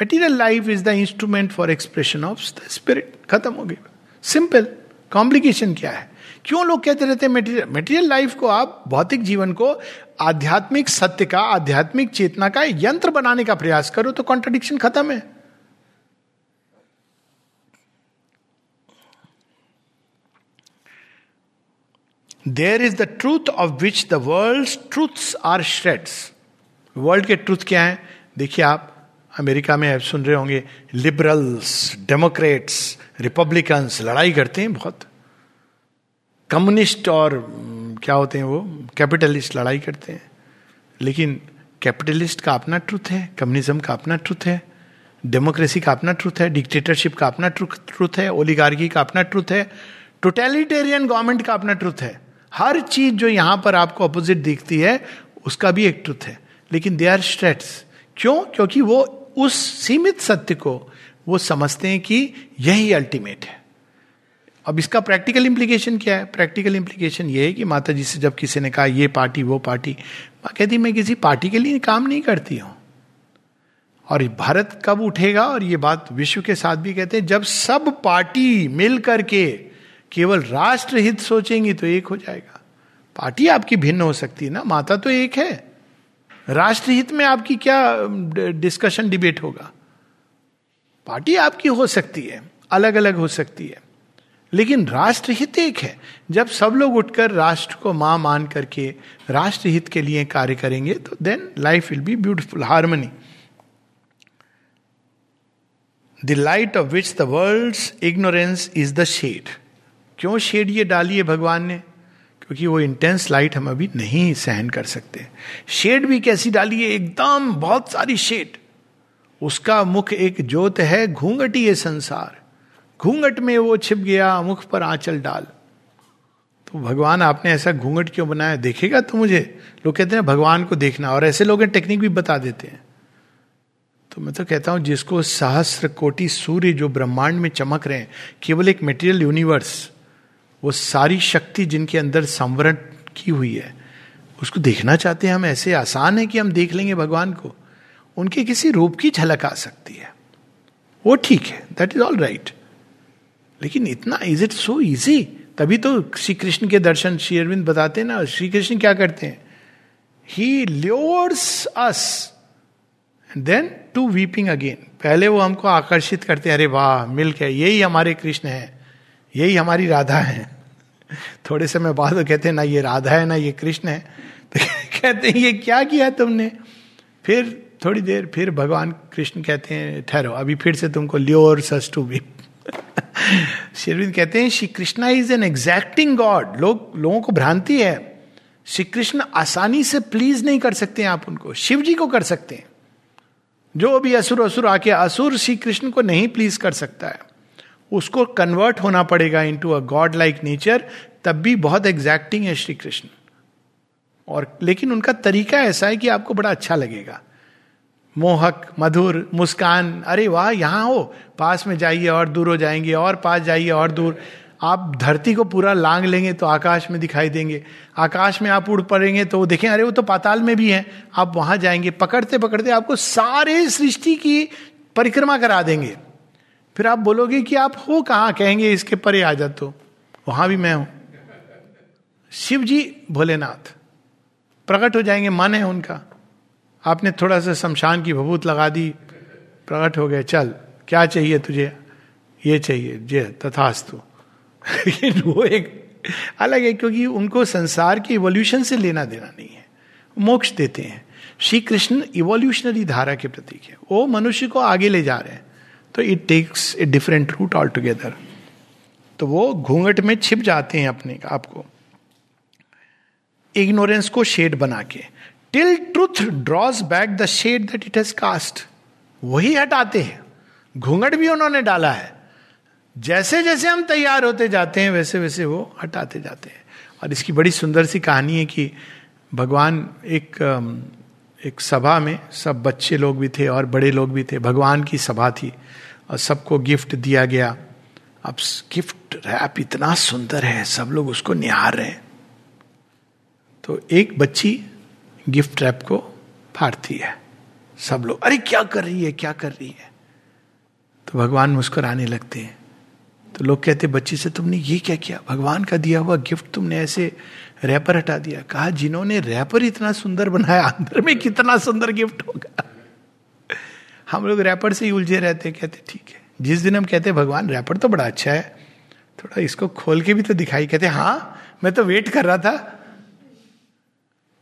Material life is the instrument for expression of the spirit खत्म हो गया सिंपल कॉम्प्लिकेशन क्या है? क्यों लोग कहते रहते हैं मेटीरियल मेटीरियल लाइफ को आप भौतिक जीवन को आध्यात्मिक सत्य का, आध्यात्मिक चेतना का यंत्र बनाने का प्रयास करो तो कॉन्ट्रडिक्शन खत्म है। There is the truth of which the world truths are shreds world के ट्रूथ क्या है? देखिए आप अमेरिका में आप सुन रहे होंगे लिबरल्स डेमोक्रेट्स रिपब्लिकन्स लड़ाई करते हैं बहुत। कम्युनिस्ट और क्या होते हैं वो कैपिटलिस्ट लड़ाई करते हैं। लेकिन कैपिटलिस्ट का अपना ट्रुथ है कम्युनिज्म का अपना ट्रुथ है डेमोक्रेसी का अपना ट्रुथ है डिक्टेटरशिप का अपना ट्रुथ है ओलिगार्गी का अपना ट्रुथ है टोटेलिटेरियन गवर्नमेंट का अपना ट्रुथ है। हर चीज़ जो यहाँ पर आपको अपोजिट दिखती है, उसका भी एक ट्रुथ है। लेकिन दे आर स्ट्रेट्स क्यों? क्योंकि वो उस सीमित सत्य को वो समझते हैं कि यही अल्टीमेट है। अब इसका प्रैक्टिकल इंप्लीकेशन क्या है? प्रैक्टिकल इंप्लीकेशन ये है कि माता जी से जब किसी ने कहा, ये पार्टी, वो पार्टी, माँ कहती मैं किसी पार्टी के लिए काम नहीं करती हूँ। और भारत कब उठेगा? और ये बात विश्व के साथ भी कहते हैं, जब सब पार्टी मिल करके केवल राष्ट्र हित सोचेंगी तो एक हो जाएगा। पार्टी आपकी भिन्न हो सकती है ना? माता तो एक है। राष्ट्रहित में आपकी क्या डिस्कशन डिबेट होगा? पार्टी आपकी हो सकती है अलग अलग हो सकती है। लेकिन राष्ट्रहित एक है। जब सब लोग उठकर राष्ट्र को माँ मान करके राष्ट्रहित के लिए कार्य करेंगे तो then life will be beautiful harmony the light of which the world ignorance is the shade क्यों शेड ये डाली है भगवान ने? क्योंकि वो इंटेंस लाइट हम अभी नहीं सहन कर सकते। शेड भी कैसी डाली है एकदम बहुत सारी शेड उसका मुख एक ज्योत है, घूंघटी है संसार। घूंघट में वो छिप गया, मुख पर आंचल डाल। तो भगवान, आपने ऐसा घूंघट क्यों बनाया? देखेगा तो मुझे? लोग कहते हैं भगवान को देखना। और ऐसे लोग टेक्निक भी बता देते हैं। तो मैं तो कहता हूँ, जिसको सहस्र कोटि सूर्य जो ब्रह्मांड में चमक रहे हैं, केवल एक मेटेरियल यूनिवर्स वो सारी शक्ति जिनके अंदर संवरण की हुई है, उसको देखना चाहते हैं हम, ऐसे आसान है कि हम देख लेंगे भगवान को। उनके किसी रूप की झलक आ सकती है। वो ठीक है दैट इज़ ऑल राइट लेकिन इतना इज़ इट सो इजी तभी तो श्री कृष्ण के दर्शन, श्री अरविंद बताते हैं ना श्री कृष्ण क्या करते हैं? He lures us then to weeping again पहले वो हमको आकर्षित करते हैं, अरे वाह, मिल के यही हमारे कृष्ण है। यही हमारी राधा है। थोड़े समय बाद वो कहते हैं, ना ये राधा है, ना ये कृष्ण है। तो *laughs* कहते हैं, ये क्या किया तुमने? फिर थोड़ी देर, फिर भगवान कृष्ण कहते हैं, ठहरो, अभी फिर से तुमको लियोर सस टू बी *laughs* शेरविंद कहते हैं, Shri Krishna is an exacting God. लोग, लोगों को भ्रांति है। श्री कृष्ण आसानी से प्लीज़ नहीं कर सकते हैं आप उनको। शिव जी को कर सकते हैं। जो भी असुर असुर आके, असुर श्री कृष्ण को नहीं प्लीज़ कर सकता है। उसको कन्वर्ट होना पड़ेगा into a god like nature तब भी बहुत एग्जैक्टिंग है श्री कृष्ण। और लेकिन उनका तरीका ऐसा है कि आपको बड़ा अच्छा लगेगा। मोहक, मधुर, मुस्कान, अरे वाह, यहाँ हो, पास में जाइए, और दूर हो जाएँगे, और पास जाइए, और दूर। आप धरती को पूरा लांग लेंगे तो आकाश में दिखाई देंगे। आकाश में आप उड़ पड़ेंगे तो देखें, अरे वो तो पाताल में भी है। आप वहाँ जाएँगे पकड़ते पकड़ते आपको सारे सृष्टि की परिक्रमा करा देंगे। फिर आप बोलोगे कि आप हो कहाँ? कहेंगे, इसके परे आ जा तो। वहाँ भी मैं हूँ। शिव जी भोलेनाथ, प्रकट हो जाएँगे, मन है उनका। आपने थोड़ा सा शमशान की भभूत लगा दी, प्रकट हो गए, चल, क्या चाहिए तुझे? ये चाहिए जे तथास्तु। *laughs* वो एक अलग है, क्योंकि उनको संसार के इवोल्यूशन से लेना देना नहीं है। मोक्ष देते हैं। श्री कृष्ण इवोल्यूशनरी धारा के प्रतीक है। वो मनुष्य को आगे ले जा रहे हैं। तो it takes a different route altogether तो वो घूंघट में छिप जाते हैं अपने आपको। इग्नोरेंस को शेड बना के till truth draws back the shade that it has cast वही हटाते हैं। घूंघट भी उन्होंने डाला है। जैसे जैसे हम तैयार होते जाते हैं, वैसे वैसे वो हटाते जाते हैं। और इसकी बड़ी सुंदर सी कहानी है कि भगवान एक एक सभा में सब बच्चे लोग भी थे और बड़े लोग भी थे। भगवान की सभा थी और सबको गिफ्ट दिया गया। अब गिफ्ट रैप इतना सुंदर है, सब लोग उसको निहार रहे हैं। तो एक बच्ची गिफ्ट रैप को फाड़ती है। सब लोग, अरे, क्या कर रही है, क्या कर रही है? तो भगवान मुस्कुराने लगते हैं। तो लोग कहते, बच्ची से तुमने ये क्या किया? भगवान का दिया हुआ गिफ्ट तुमने ऐसे रैपर हटा दिया। कहा, जिन्होंने रैपर इतना सुंदर बनाया, अंदर में कितना सुंदर गिफ्ट होगा? हम लोग रैपर से ही उलझे रहते कहते, ठीक है। जिस दिन हम कहते, भगवान, रैपर तो बड़ा अच्छा है। थोड़ा इसको खोल के भी तो दिखाई, कहते हाँ मैं तो वेट कर रहा था।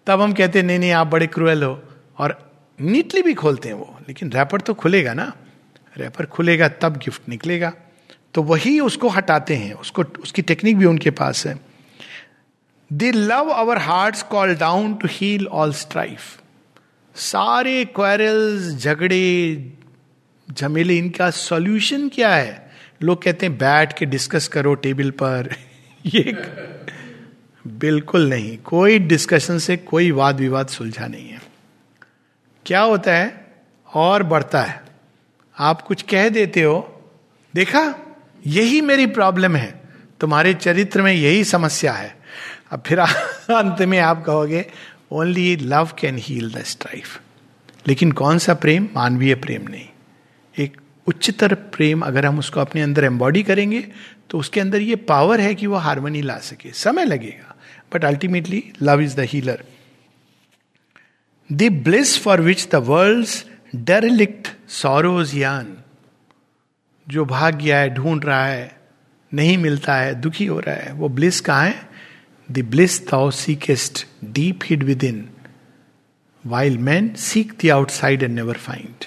तब हम कहते, नहीं नहीं, आप बड़े क्रूएल हो। और नीटली भी खोलते हैं वो, लेकिन रैपर तो खुलेगा ना। रैपर खुलेगा, तब गिफ्ट निकलेगा। तो वही उसको हटाते हैं, उसको, उसकी टेक्निक भी उनके पास है। They love our heart call down to heal all strife सारे क्वेरल्स झगड़े, झमेले, इनका सॉल्यूशन क्या है? लोग कहते हैं, बैठ के डिस्कस करो टेबल पर. *laughs* ये बिल्कुल नहीं। कोई डिस्कशन से कोई वाद विवाद सुलझा नहीं है। क्या होता है? और बढ़ता है। आप कुछ कह देते हो। देखा? यही मेरी प्रॉब्लम है। तुम्हारे चरित्र में यही समस्या है। अब फिर *laughs* अंत में आप कहोगे only love can heal the strife लेकिन कौन सा प्रेम? मानवीय प्रेम नहीं। एक उच्चतर प्रेम अगर हम उसको अपने अंदर एम्बॉडी करेंगे तो उसके अंदर ये पावर है कि वो हारमोनी ला सके। समय लगेगा। But ultimately love is the healer the bliss for which the world derelict sorrows yearn जो भाग गया है, ढूंढ रहा है, नहीं मिलता है, दुखी हो रहा है, वो ब्लिस कहाँ है? Bliss thou seekest deep hid within while man seek the outside and never find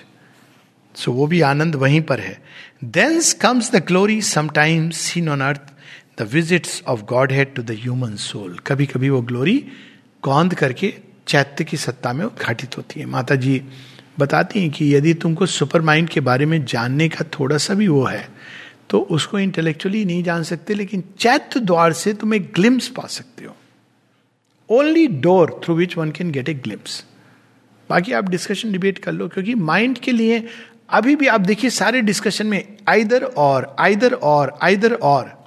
so वो भी आनंद वहीं पर है thence comes the glory sometimes seen on earth the visits of godhead to the human soul कभी कभी वो glory कौंद करके चैत्य की सत्ता में उद्घाटित होती है माता जी बताती हैं कि यदि तुमको सुपर माइंड के बारे में जानने का थोड़ा सा भी वो है तो उसको इंटेलेक्चुअली नहीं जान सकते, लेकिन चैत्य द्वार से तुम एक ग्लिम्स पा सकते हो। Only door through which one can get a glimpse बाकी आप डिस्कशन डिबेट कर लो, क्योंकि माइंड के लिए अभी भी आप देखिए सारे डिस्कशन में आइदर और आइदर और आइदर और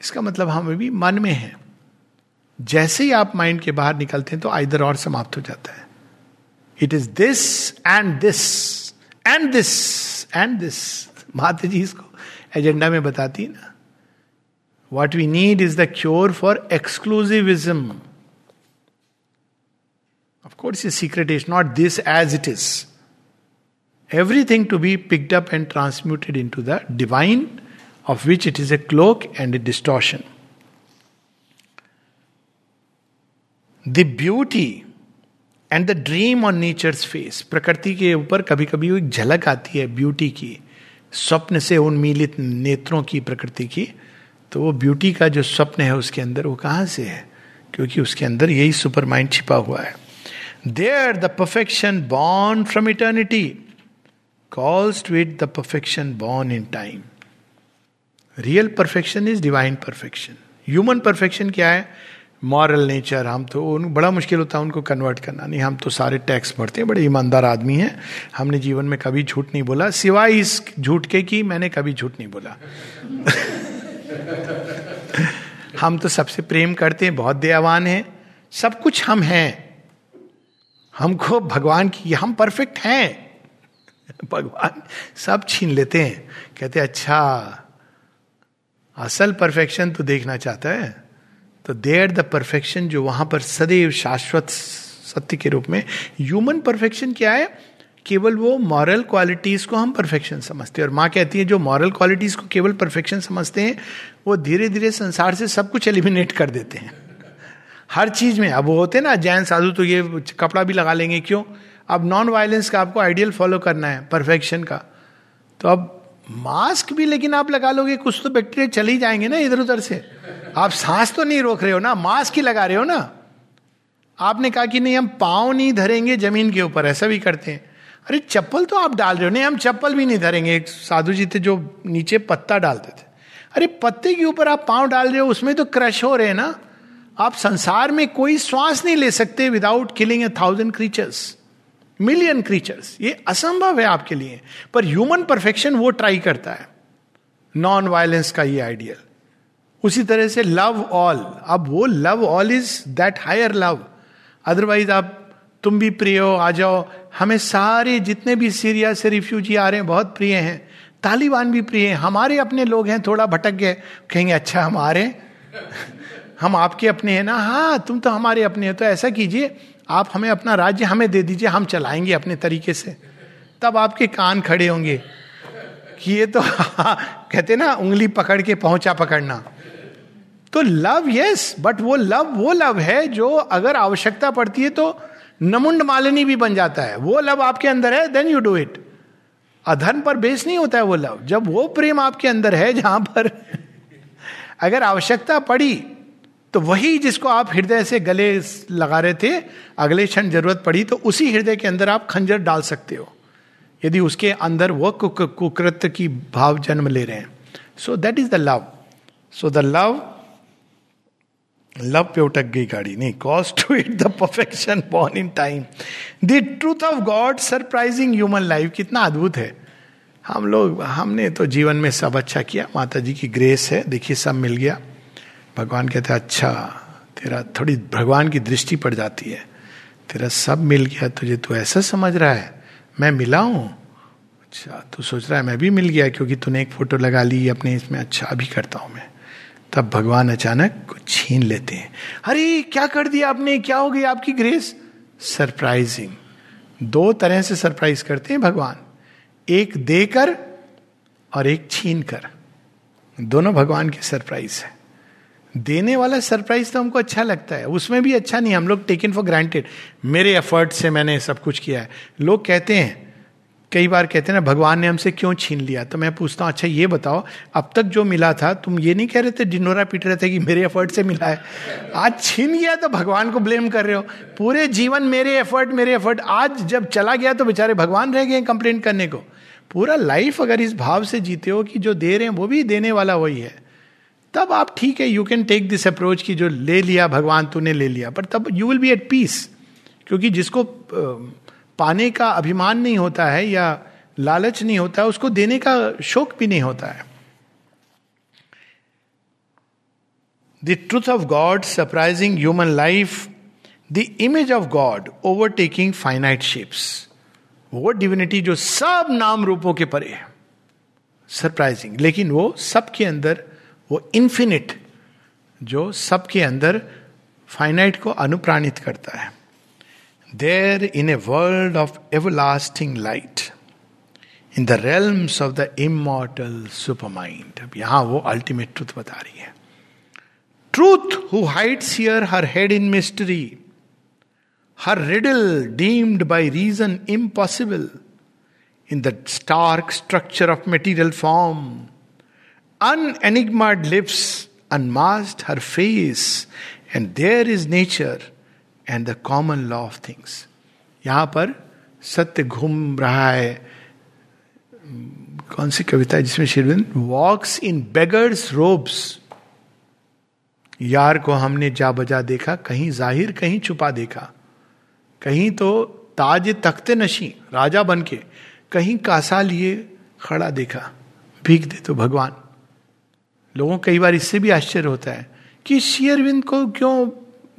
इसका मतलब हम अभी मन में है। जैसे ही आप माइंड के बाहर निकलते हैं तो आइदर और समाप्त हो जाता है। It is this and this and this and this माता जी इसको एजेंडा में बताती ना। What we need is the cure for exclusivism of course ये secret is not this as it is everything to be picked up and transmuted into the divine, of which it is a cloak and a distortion. The beauty and the dream on nature's face प्रकृति के ऊपर कभी कभी एक झलक आती है beauty की स्वप्न से उन्मीलित नेत्रों की प्रकृति की तो वो ब्यूटी का जो स्वप्न है उसके अंदर, वो कहाँ से है? क्योंकि उसके अंदर यही सुपर माइंड छिपा हुआ है। There the perfection born from eternity calls to it the perfection born in time real perfection is divine perfection human perfection क्या है? मॉरल नेचर हम तो उन, बड़ा मुश्किल होता है उनको कन्वर्ट करना। नहीं, हम तो सारे टैक्स भरते हैं, बड़े ईमानदार आदमी हैं। हमने जीवन में कभी झूठ नहीं बोला, सिवाय इस झूठ के कि मैंने कभी झूठ नहीं बोला। *laughs* हम तो सबसे प्रेम करते हैं, बहुत दयावान हैं। सब कुछ हम हैं। हमको भगवान की, हम परफेक्ट हैं। भगवान सब छीन लेते हैं। कहते अच्छा असल परफेक्शन तो देखना चाहता है? तो देर द परफेक्शन जो वहाँ पर सदैव शाश्वत सत्य के रूप में ह्यूमन परफेक्शन क्या है? केवल वो मॉरल क्वालिटीज को हम परफेक्शन समझते हैं। और माँ कहती है, जो मॉरल क्वालिटीज को केवल परफेक्शन समझते हैं, वो धीरे धीरे संसार से सब कुछ एलिमिनेट कर देते हैं। हर चीज़ में, अब वो होते हैं ना, जैन, साधु तो ये कपड़ा भी लगा लेंगे, क्यों? अब नॉन वायलेंस का आपको आइडियल फॉलो करना है परफेक्शन का। तो अब मास्क भी लेकिन आप लगा लोगे, कुछ तो बैक्टीरिया चले ही जाएँगे ना इधर उधर से। आप सांस तो नहीं रोक रहे हो ना, मास्क ही लगा रहे हो ना। आपने कहा कि नहीं, हम पाँव नहीं धरेंगे ज़मीन के ऊपर, ऐसा भी करते हैं। अरे, चप्पल तो आप डाल रहे हो, नहीं, हम चप्पल भी नहीं धरेंगे। एक साधु जी थे जो नीचे पत्ता डालते थे। अरे, पत्ते के ऊपर आप पाँव डाल रहे हो, उसमें तो क्रश हो रहे हैं ना। आप संसार में कोई श्वास नहीं ले सकते without killing a thousand creatures million creatures ये असंभव है आपके लिए, पर ह्यूमन परफेक्शन वो ट्राई करता है। नॉन वायलेंस का ये आइडियल उसी तरह से लव ऑल अब वो love all is that higher love otherwise आप, तुम भी प्रिय हो, आ जाओ। हमें सारे जितने भी सीरिया से रिफ्यूजी आ रहे हैं, बहुत प्रिय हैं। तालिबान भी प्रिय हैं। हमारे अपने लोग हैं, थोड़ा भटक गए। कहेंगे अच्छा हम आ रहे *laughs* हम आपके अपने हैं ना। हाँ तुम तो हमारे अपने हैं तो ऐसा कीजिए। आप हमें अपना राज्य हमें दे दीजिए, हम चलाएँगे अपने तरीके से। तब आपके कान खड़े होंगे कि ये तो *laughs* कहते ना, उंगली पकड़ के पहुँचा पकड़ना। तो लव यस बट वो लव वो लव है जो अगर आवश्यकता पड़ती है तो नमुंड मालिनी भी बन जाता है। वो लव आपके अंदर है देन यू डू इट अधर्म पर बेस नहीं होता है वो लव जब वो प्रेम आपके अंदर है, जहाँ पर *laughs* अगर आवश्यकता पड़ी तो वही जिसको आप हृदय से गले लगा रहे थे, अगले क्षण ज़रूरत पड़ी तो उसी हृदय के अंदर आप खंजर डाल सकते हो। यदि उसके अंदर वह कुकृत्य की भाव जन्म ले रहे हैं। So that is the love so the love love पे उटक गई गाड़ी। नहीं calls to it the perfection born in time the truth of God surprising human life कितना अद्भुत है। हम लोग, हमने तो जीवन में सब अच्छा किया। माता जी की ग्रेस है। देखिए, सब मिल गया। भगवान कहते हैं अच्छा तेरा थोड़ी भगवान की दृष्टि पड़ जाती है। तेरा सब मिल गया, तुझे तू ऐसा समझ रहा है? मैं मिला हूँ? अच्छा तू सोच रहा है, मैं भी मिल गया, क्योंकि तूने एक फ़ोटो लगा ली, अपने इसमें अच्छा अभी करता हूँ मैं। तब भगवान अचानक कुछ छीन लेते हैं। अरे, क्या कर दिया आपने? क्या हो गई आपकी ग्रेस? सरप्राइजिंग। दो तरह से सरप्राइज़ करते हैं भगवान। एक देकर और एक छीन कर दोनों भगवान की सरप्राइज़ है। देने वाला सरप्राइज़ तो हमको अच्छा लगता है। उसमें भी अच्छा नहीं, हम लोग टेकन फॉर ग्रांटेड मेरे एफर्ट से मैंने सब कुछ किया है। लोग कहते हैं, कई बार कहते हैं ना, भगवान ने हमसे क्यों छीन लिया? तो मैं पूछता हूँ अच्छा ये बताओ, अब तक जो मिला था, तुम ये नहीं कह रहे थे डिनोरा पीट रहे थे कि मेरे एफर्ट से मिला है? आज छीन गया तो भगवान को ब्लेम कर रहे हो। पूरे जीवन मेरे एफर्ट मेरे एफर्ट आज जब चला गया तो बेचारे भगवान रह गए कंप्लेंट करने को। पूरा लाइफ अगर इस भाव से जीते हो कि जो दे रहे हैं, वो भी देने वाला वही है। तब आप ठीक है you can take this approach की जो ले लिया, भगवान तूने ले लिया पर तब you will be at peace क्योंकि जिसको पाने का अभिमान नहीं होता है या लालच नहीं होता है, उसको देने का शोक भी नहीं होता है। The truth of God surprising human life the image of God overtaking finite shapes वो डिविनिटी जो सब नाम रूपों के परे है सरप्राइजिंग लेकिन वो सबके अंदर वो इन्फिनिट जो सबके अंदर फाइनाइट को अनुप्राणित करता है। There in a world of everlasting light in the realms of the immortal supermind अब यहाँ वो अल्टीमेट ट्रूथ बता रही है। Truth who hides here her head in mystery her riddle deemed by reason impossible in the stark structure of material form unenigmaed lips unmasked her face, and there is nature and the common law of things. यहाँ पर सत्य घूम रहा है। कौन सी कविता है जिसमें शिरविंद वॉक्स इन beggars ropes यार को हमने जा बजा देखा कहीं ज़ाहिर कहीं छुपा देखा। कहीं तो ताज तख्ते नशी राजा बन के कहीं कासा लिए खड़ा देखा। भीख दे तो भगवान। लोगों कई बार इससे भी आश्चर्य होता है कि शेयरविंद को क्यों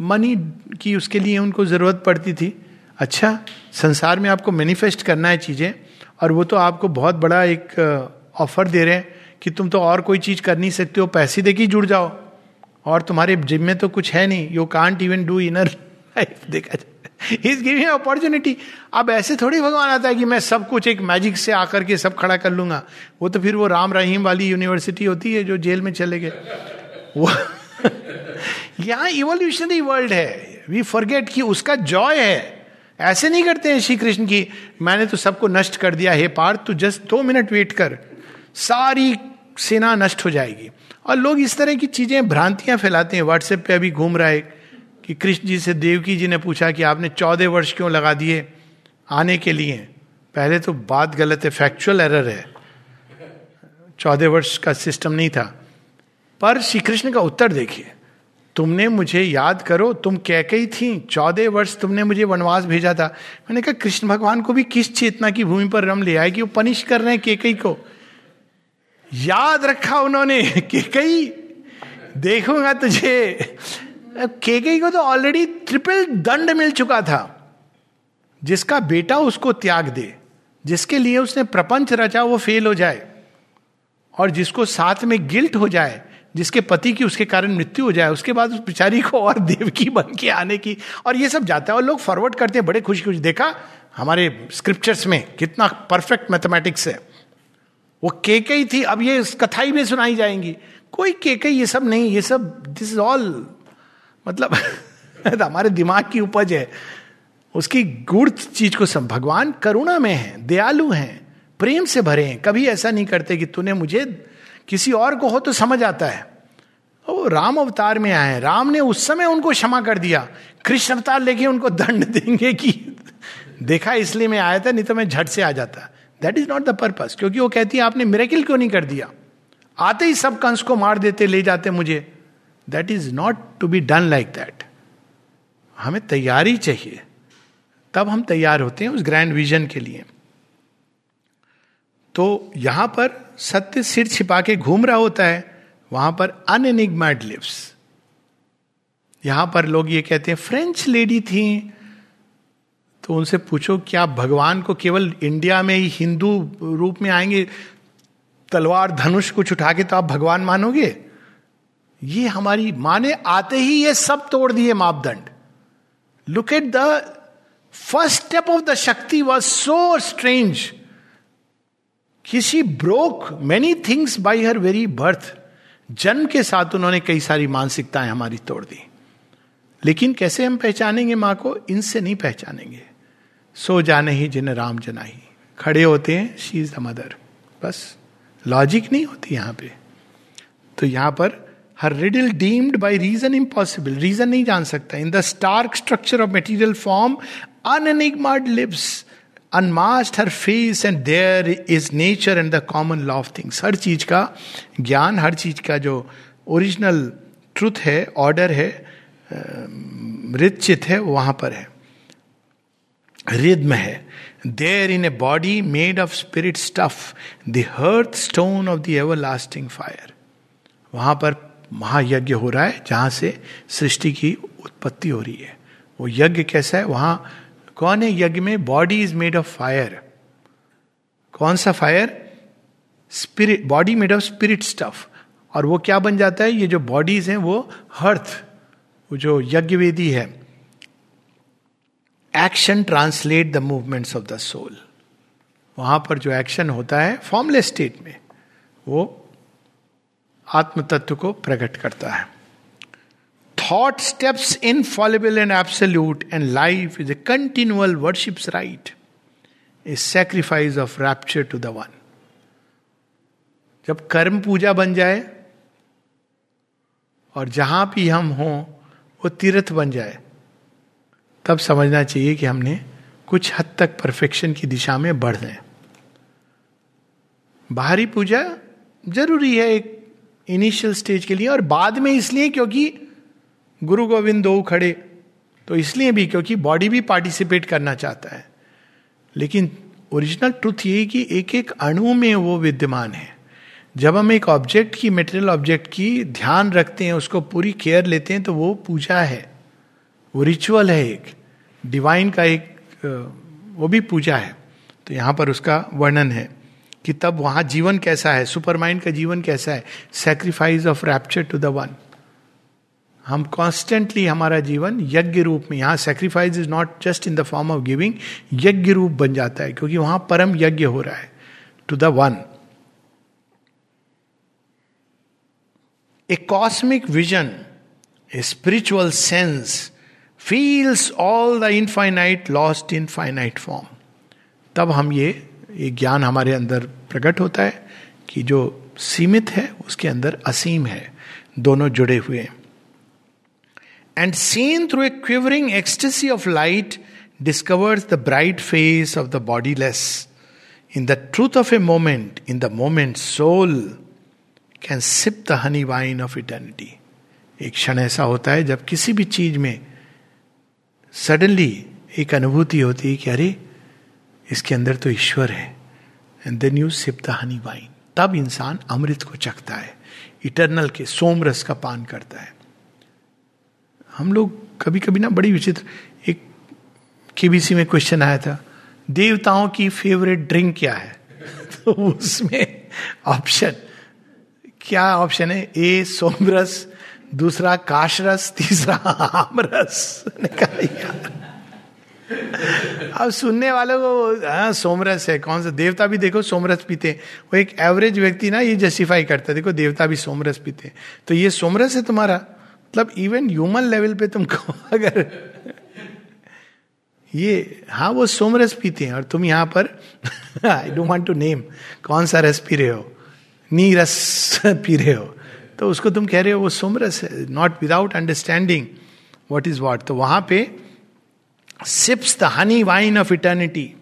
मनी की उसके लिए उनको ज़रूरत पड़ती थी? अच्छा संसार में आपको मैनिफेस्ट करना है चीज़ें, और वो तो आपको बहुत बड़ा एक ऑफ़र दे रहे हैं कि तुम तो और कोई चीज़ कर नहीं सकते हो, पैसे दे के जुड़ जाओ। और तुम्हारे जिम में तो कुछ है नहीं you can't even do inner life देखा जाए। *laughs* गिविंग अपॉर्चुनिटी अब ऐसे थोड़ी भगवान आता है कि मैं सब कुछ एक मैजिक से आकर के सब खड़ा कर लूँगा। वो तो फिर वो राम रहीम वाली यूनिवर्सिटी होती है जो जेल में चले गए। *laughs* वो यहाँ इवोल्यूशनरी वर्ल्ड है। वी फॉरगेट कि उसका जॉय है। ऐसे नहीं करते हैं श्री कृष्ण की मैंने तो सबको नष्ट कर दिया। हे पार्थ तू जस्ट दो मिनट वेट कर। सारी सेना नष्ट हो जाएगी। और लोग इस तरह की चीज़ें, भ्रांतियाँ फैलाते हैं। व्हाट्सएप पे अभी घूम रहा है। कि कृष्ण जी से देवकी जी ने पूछा कि आपने चौदह वर्ष क्यों लगा दिए आने के लिए? पहले तो बात गलत है फैक्चुअल एरर है। चौदह वर्ष का सिस्टम नहीं था। पर श्री कृष्ण का उत्तर देखिए। तुमने मुझे याद करो, तुम कह कही थी, चौदह वर्ष तुमने मुझे वनवास भेजा था। मैंने कहा, कृष्ण भगवान को भी किस चेतना की भूमि पर रम ले आए कि वो पनिश कर रहे हैं केकई को? याद रखा उन्होंने, *laughs* केकई, देखूँगा तुझे। केकई को तो ऑलरेडी ट्रिपल दंड मिल चुका था। जिसका बेटा उसको त्याग दे, जिसके लिए उसने प्रपंच रचा, वो फेल हो जाए। और जिसको साथ में गिल्ट हो जाए, जिसके पति की उसके कारण मृत्यु हो जाए, उसके बाद उस बेचारी को और देवकी बन के आने की, और ये सब जाता है। और लोग फॉरवर्ड करते हैं, बड़े खुशी खुशी देखा, हमारे स्क्रिप्चर्स में कितना परफेक्ट मैथमेटिक्स है। वो केकई थी, अब ये कथाई में सुनाई जाएँगी। कोई केकई ये सब नहीं, ये सब दिस इज़ ऑल मतलब *laughs* हमारे दिमाग की उपज है। उसकी गुड़ चीज़ को सब, भगवान करुणा में है, दयालु हैं, प्रेम से भरे हैं। कभी ऐसा नहीं करते कि तूने मुझे किसी और को हो तो समझ आता है। वो राम अवतार में आए राम ने उस समय उनको क्षमा कर दिया। कृष्ण अवतार लेके उनको दंड *laughs* देंगे कि देखा इसलिए मैं आया था, नहीं तो मैं झट से आ जाता। That is not the purpose क्योंकि वो कहती है, आपने मेरेकिल क्यों नहीं कर दिया? आते ही सब कंस को मार देते, ले जाते मुझे। That is not to be done like that हमें तैयारी चाहिए। तब हम तैयार होते हैं उस ग्रैंड विजन के लिए। तो यहाँ पर सत्य सिर छिपा के घूम रहा होता है, वहाँ पर अनएनिग्माड लिव्स यहाँ पर लोग ये कहते हैं फ्रेंच लेडी थी। तो उनसे पूछो, क्या भगवान को केवल इंडिया में ही हिंदू रूप में आएँगे? तलवार, धनुष कुछ उठा के तो आप भगवान मानोगे? ये हमारी माने आते ही ये सब तोड़ दिए मापदंड। Look at the first step of the Shakti was so strange किसी broke many things by her very birth जन्म के साथ उन्होंने कई सारी मानसिकताएँ हमारी तोड़ दी। लेकिन कैसे हम पहचानेंगे माँ को? इनसे नहीं पहचानेंगे। सो जाने ही जिन्हें राम जनाही। खड़े होते हैं शी इज़ द मदर बस। लॉजिक नहीं होती यहाँ पे। तो यहाँ पर her riddle deemed by reason impossible reason नहीं जान सकता। In the stark structure of material form unenigmaed lips unmasked her face and there is nature and the common law of things हर चीज़ का ज्ञान, हर चीज़ का जो ओरिजिनल ट्रुथ है ऑर्डर है मृतचित है वहाँ पर है। रिद्म है। There in a body made of spirit stuff the hearth stone of the everlasting fire वहाँ पर महायज्ञ हो रहा है, जहाँ से सृष्टि की उत्पत्ति हो रही है। वो यज्ञ कैसा है? वहाँ कौन है यज्ञ में? Body is made of fire कौन सा fire spirit body made of spirit stuff और वो क्या बन जाता है? ये जो बॉडीज हैं, वो हर्थ वो जो यज्ञ वेदी है। Action translate the movements of the soul वहाँ पर जो एक्शन होता है फॉर्मलेस स्टेट में, वो आत्म तत्व को प्रकट करता है। Thought steps infallible and absolute and life is a continual worship's rite a sacrifice of rapture to the one जब कर्म पूजा बन जाए, और जहाँ भी हम हों, वो तीर्थ बन जाए, तब समझना चाहिए कि हमने कुछ हद तक परफेक्शन की दिशा में बढ़ रहे बाहरी पूजा ज़रूरी है, एक इनिशियल स्टेज के लिए और बाद में इसलिए क्योंकि गुरु गोविंद दो खड़े तो इसलिए भी क्योंकि बॉडी भी पार्टिसिपेट करना चाहता है। लेकिन ओरिजिनल ट्रुथ ये कि एक एक अणु में वो विद्यमान है। जब हम एक ऑब्जेक्ट की मेटेरियल ऑब्जेक्ट की ध्यान रखते हैं, उसको पूरी केयर लेते हैं तो वो पूजा है। वो रिचुअल है एक। डिवाइन का एक वो भी पूजा है। तो यहाँ पर उसका वर्णन है। कि तब वहाँ जीवन कैसा है? सुपर माइंड का जीवन कैसा है? Sacrifice of rapture to the one हम कॉन्स्टेंटली हमारा जीवन यज्ञ रूप में, यहाँ sacrifice is not just in the form of giving यज्ञ रूप बन जाता है, क्योंकि वहाँ परम यज्ञ हो रहा है to the one a cosmic vision a spiritual sense feels all the infinite lost in finite form तब हम ये ये ज्ञान हमारे अंदर प्रकट होता है कि जो सीमित है, उसके अंदर असीम है। दोनों जुड़े हुए and seen through a quivering ecstasy of light discovers the bright face of the bodiless in the truth of a moment in the moment soul can sip the honey wine of eternity एक क्षण ऐसा होता है जब किसी भी चीज़ में suddenly एक अनुभूति होती है कि अरे इसके अंदर तो ईश्वर है। And then you sip the honey wine तब इंसान अमृत को चखता है। इटरनल के सोम रस का पान करता है। हम लोग कभी कभी ना बड़ी विचित्र, एक केबीसी में क्वेश्चन आया था, देवताओं की फेवरेट ड्रिंक क्या है? *laughs* तो उसमें ऑप्शन क्या ऑप्शन है? ए सोमरस दूसरा काशरस तीसरा आमरस *laughs* ने कहा अब सुनने वालों को हाँ सोमरस है, कौन सा? देवता भी देखो, सोमरस पीते वो एक एवरेज व्यक्ति ना, ये जस्टिफाई करता है। देखो, देवता भी सोमरस पीते तो ये सोमरस है तुम्हारा? मतलब इवन ह्यूमन लेवल पे तुमको *laughs* अगर ये हाँ वो सोमरस पीते हैं। और तुम यहाँ पर I don't want to name कौन सा रस पी रहे हो। नी रस *laughs* पी रहे हो। तो उसको तुम कह रहे हो, वो सोमरस है not without understanding what is what तो वहाँ पे sips the honey wine of eternity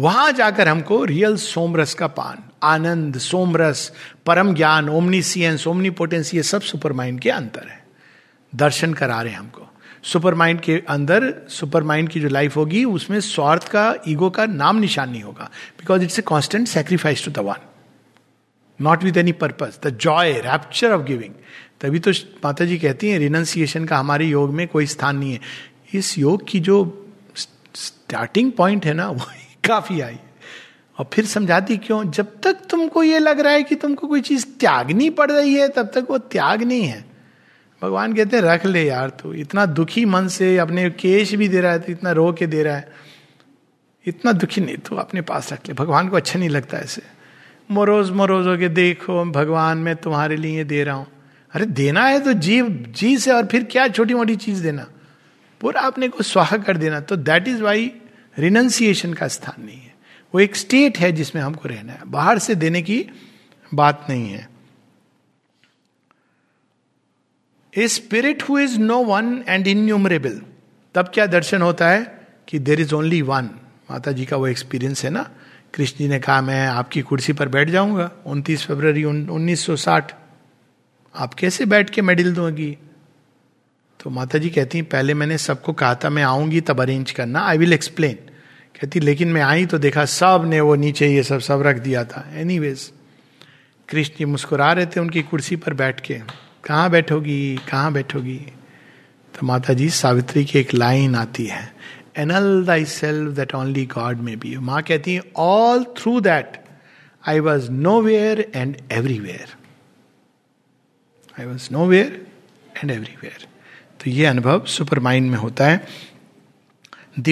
वहाँ जाकर हमको रियल सोमरस का पान, आनंद, सोमरस, परम ज्ञान ओमनीसियंस ओमनी पोटेंसी ये सब सुपर माइंड के अंतर है। दर्शन करा रहे हैं हमको। सुपर माइंड के अंदर सुपर माइंड की जो लाइफ होगी, उसमें स्वार्थ का ईगो का नाम निशान नहीं होगा। Because it's a constant sacrifice to the one not with any purpose the joy rapture of giving तभी तो माता जी कहती हैं रिनंसिएशन का हमारे योग में कोई स्थान नहीं है। इस योग की जो स्टार्टिंग पॉइंट है ना, *laughs* वो काफ़ी आई। और फिर समझाती क्यों? जब तक तुमको ये लग रहा है कि तुमको कोई चीज़ त्यागनी पड़ रही है, तब तक वो त्याग नहीं है। भगवान कहते हैं, रख ले यार तू, इतना दुखी मन से अपने केश भी दे रहा है तो इतना रो के दे रहा है। इतना दुखी नहीं, तू अपने पास रख ले। भगवान को अच्छा नहीं लगता ऐसे। मोरोज मोरोज हो के देखो, भगवान मैं तुम्हारे लिए दे रहा हूँ। अरे देना है तो जीव, जी से और फिर क्या छोटी मोटी चीज़ देना? पूरा अपने को स्वाह कर देना तो दैट इज़ वाई रिनंसिएशन का स्थान नहीं है। वो एक स्टेट है जिसमें हमको रहना है। बाहर से देने की बात नहीं है। A spirit who is no one and innumerable तब क्या दर्शन होता है कि देर इज़ ओनली वन माता जी का वो एक्सपीरियंस है ना? कृष्ण जी ने कहा, मैं आपकी कुर्सी पर बैठ जाऊँगा। उनतीस फरवरी उन्नीस सौ साठ। आप कैसे बैठ के मेडल दोगी? तो माता जी कहती हैं, पहले मैंने सबको कहा था, मैं आऊँगी तब अरेंज करना। आई विल एक्सप्लेन कहती, लेकिन मैं आई तो देखा सबने वो नीचे ये सब सब रख दिया था। एनी वेज कृष्ण जी मुस्कुरा रहे थे उनकी कुर्सी पर बैठ के। कहाँ बैठोगी? कहाँ बैठोगी? तो माता जी सावित्री की एक लाइन आती है annul thy self that only God may be माँ कहती है all through that I was nowhere and everywhere I was nowhere and everywhere तो ये अनुभव सुपर माइंड में होता है।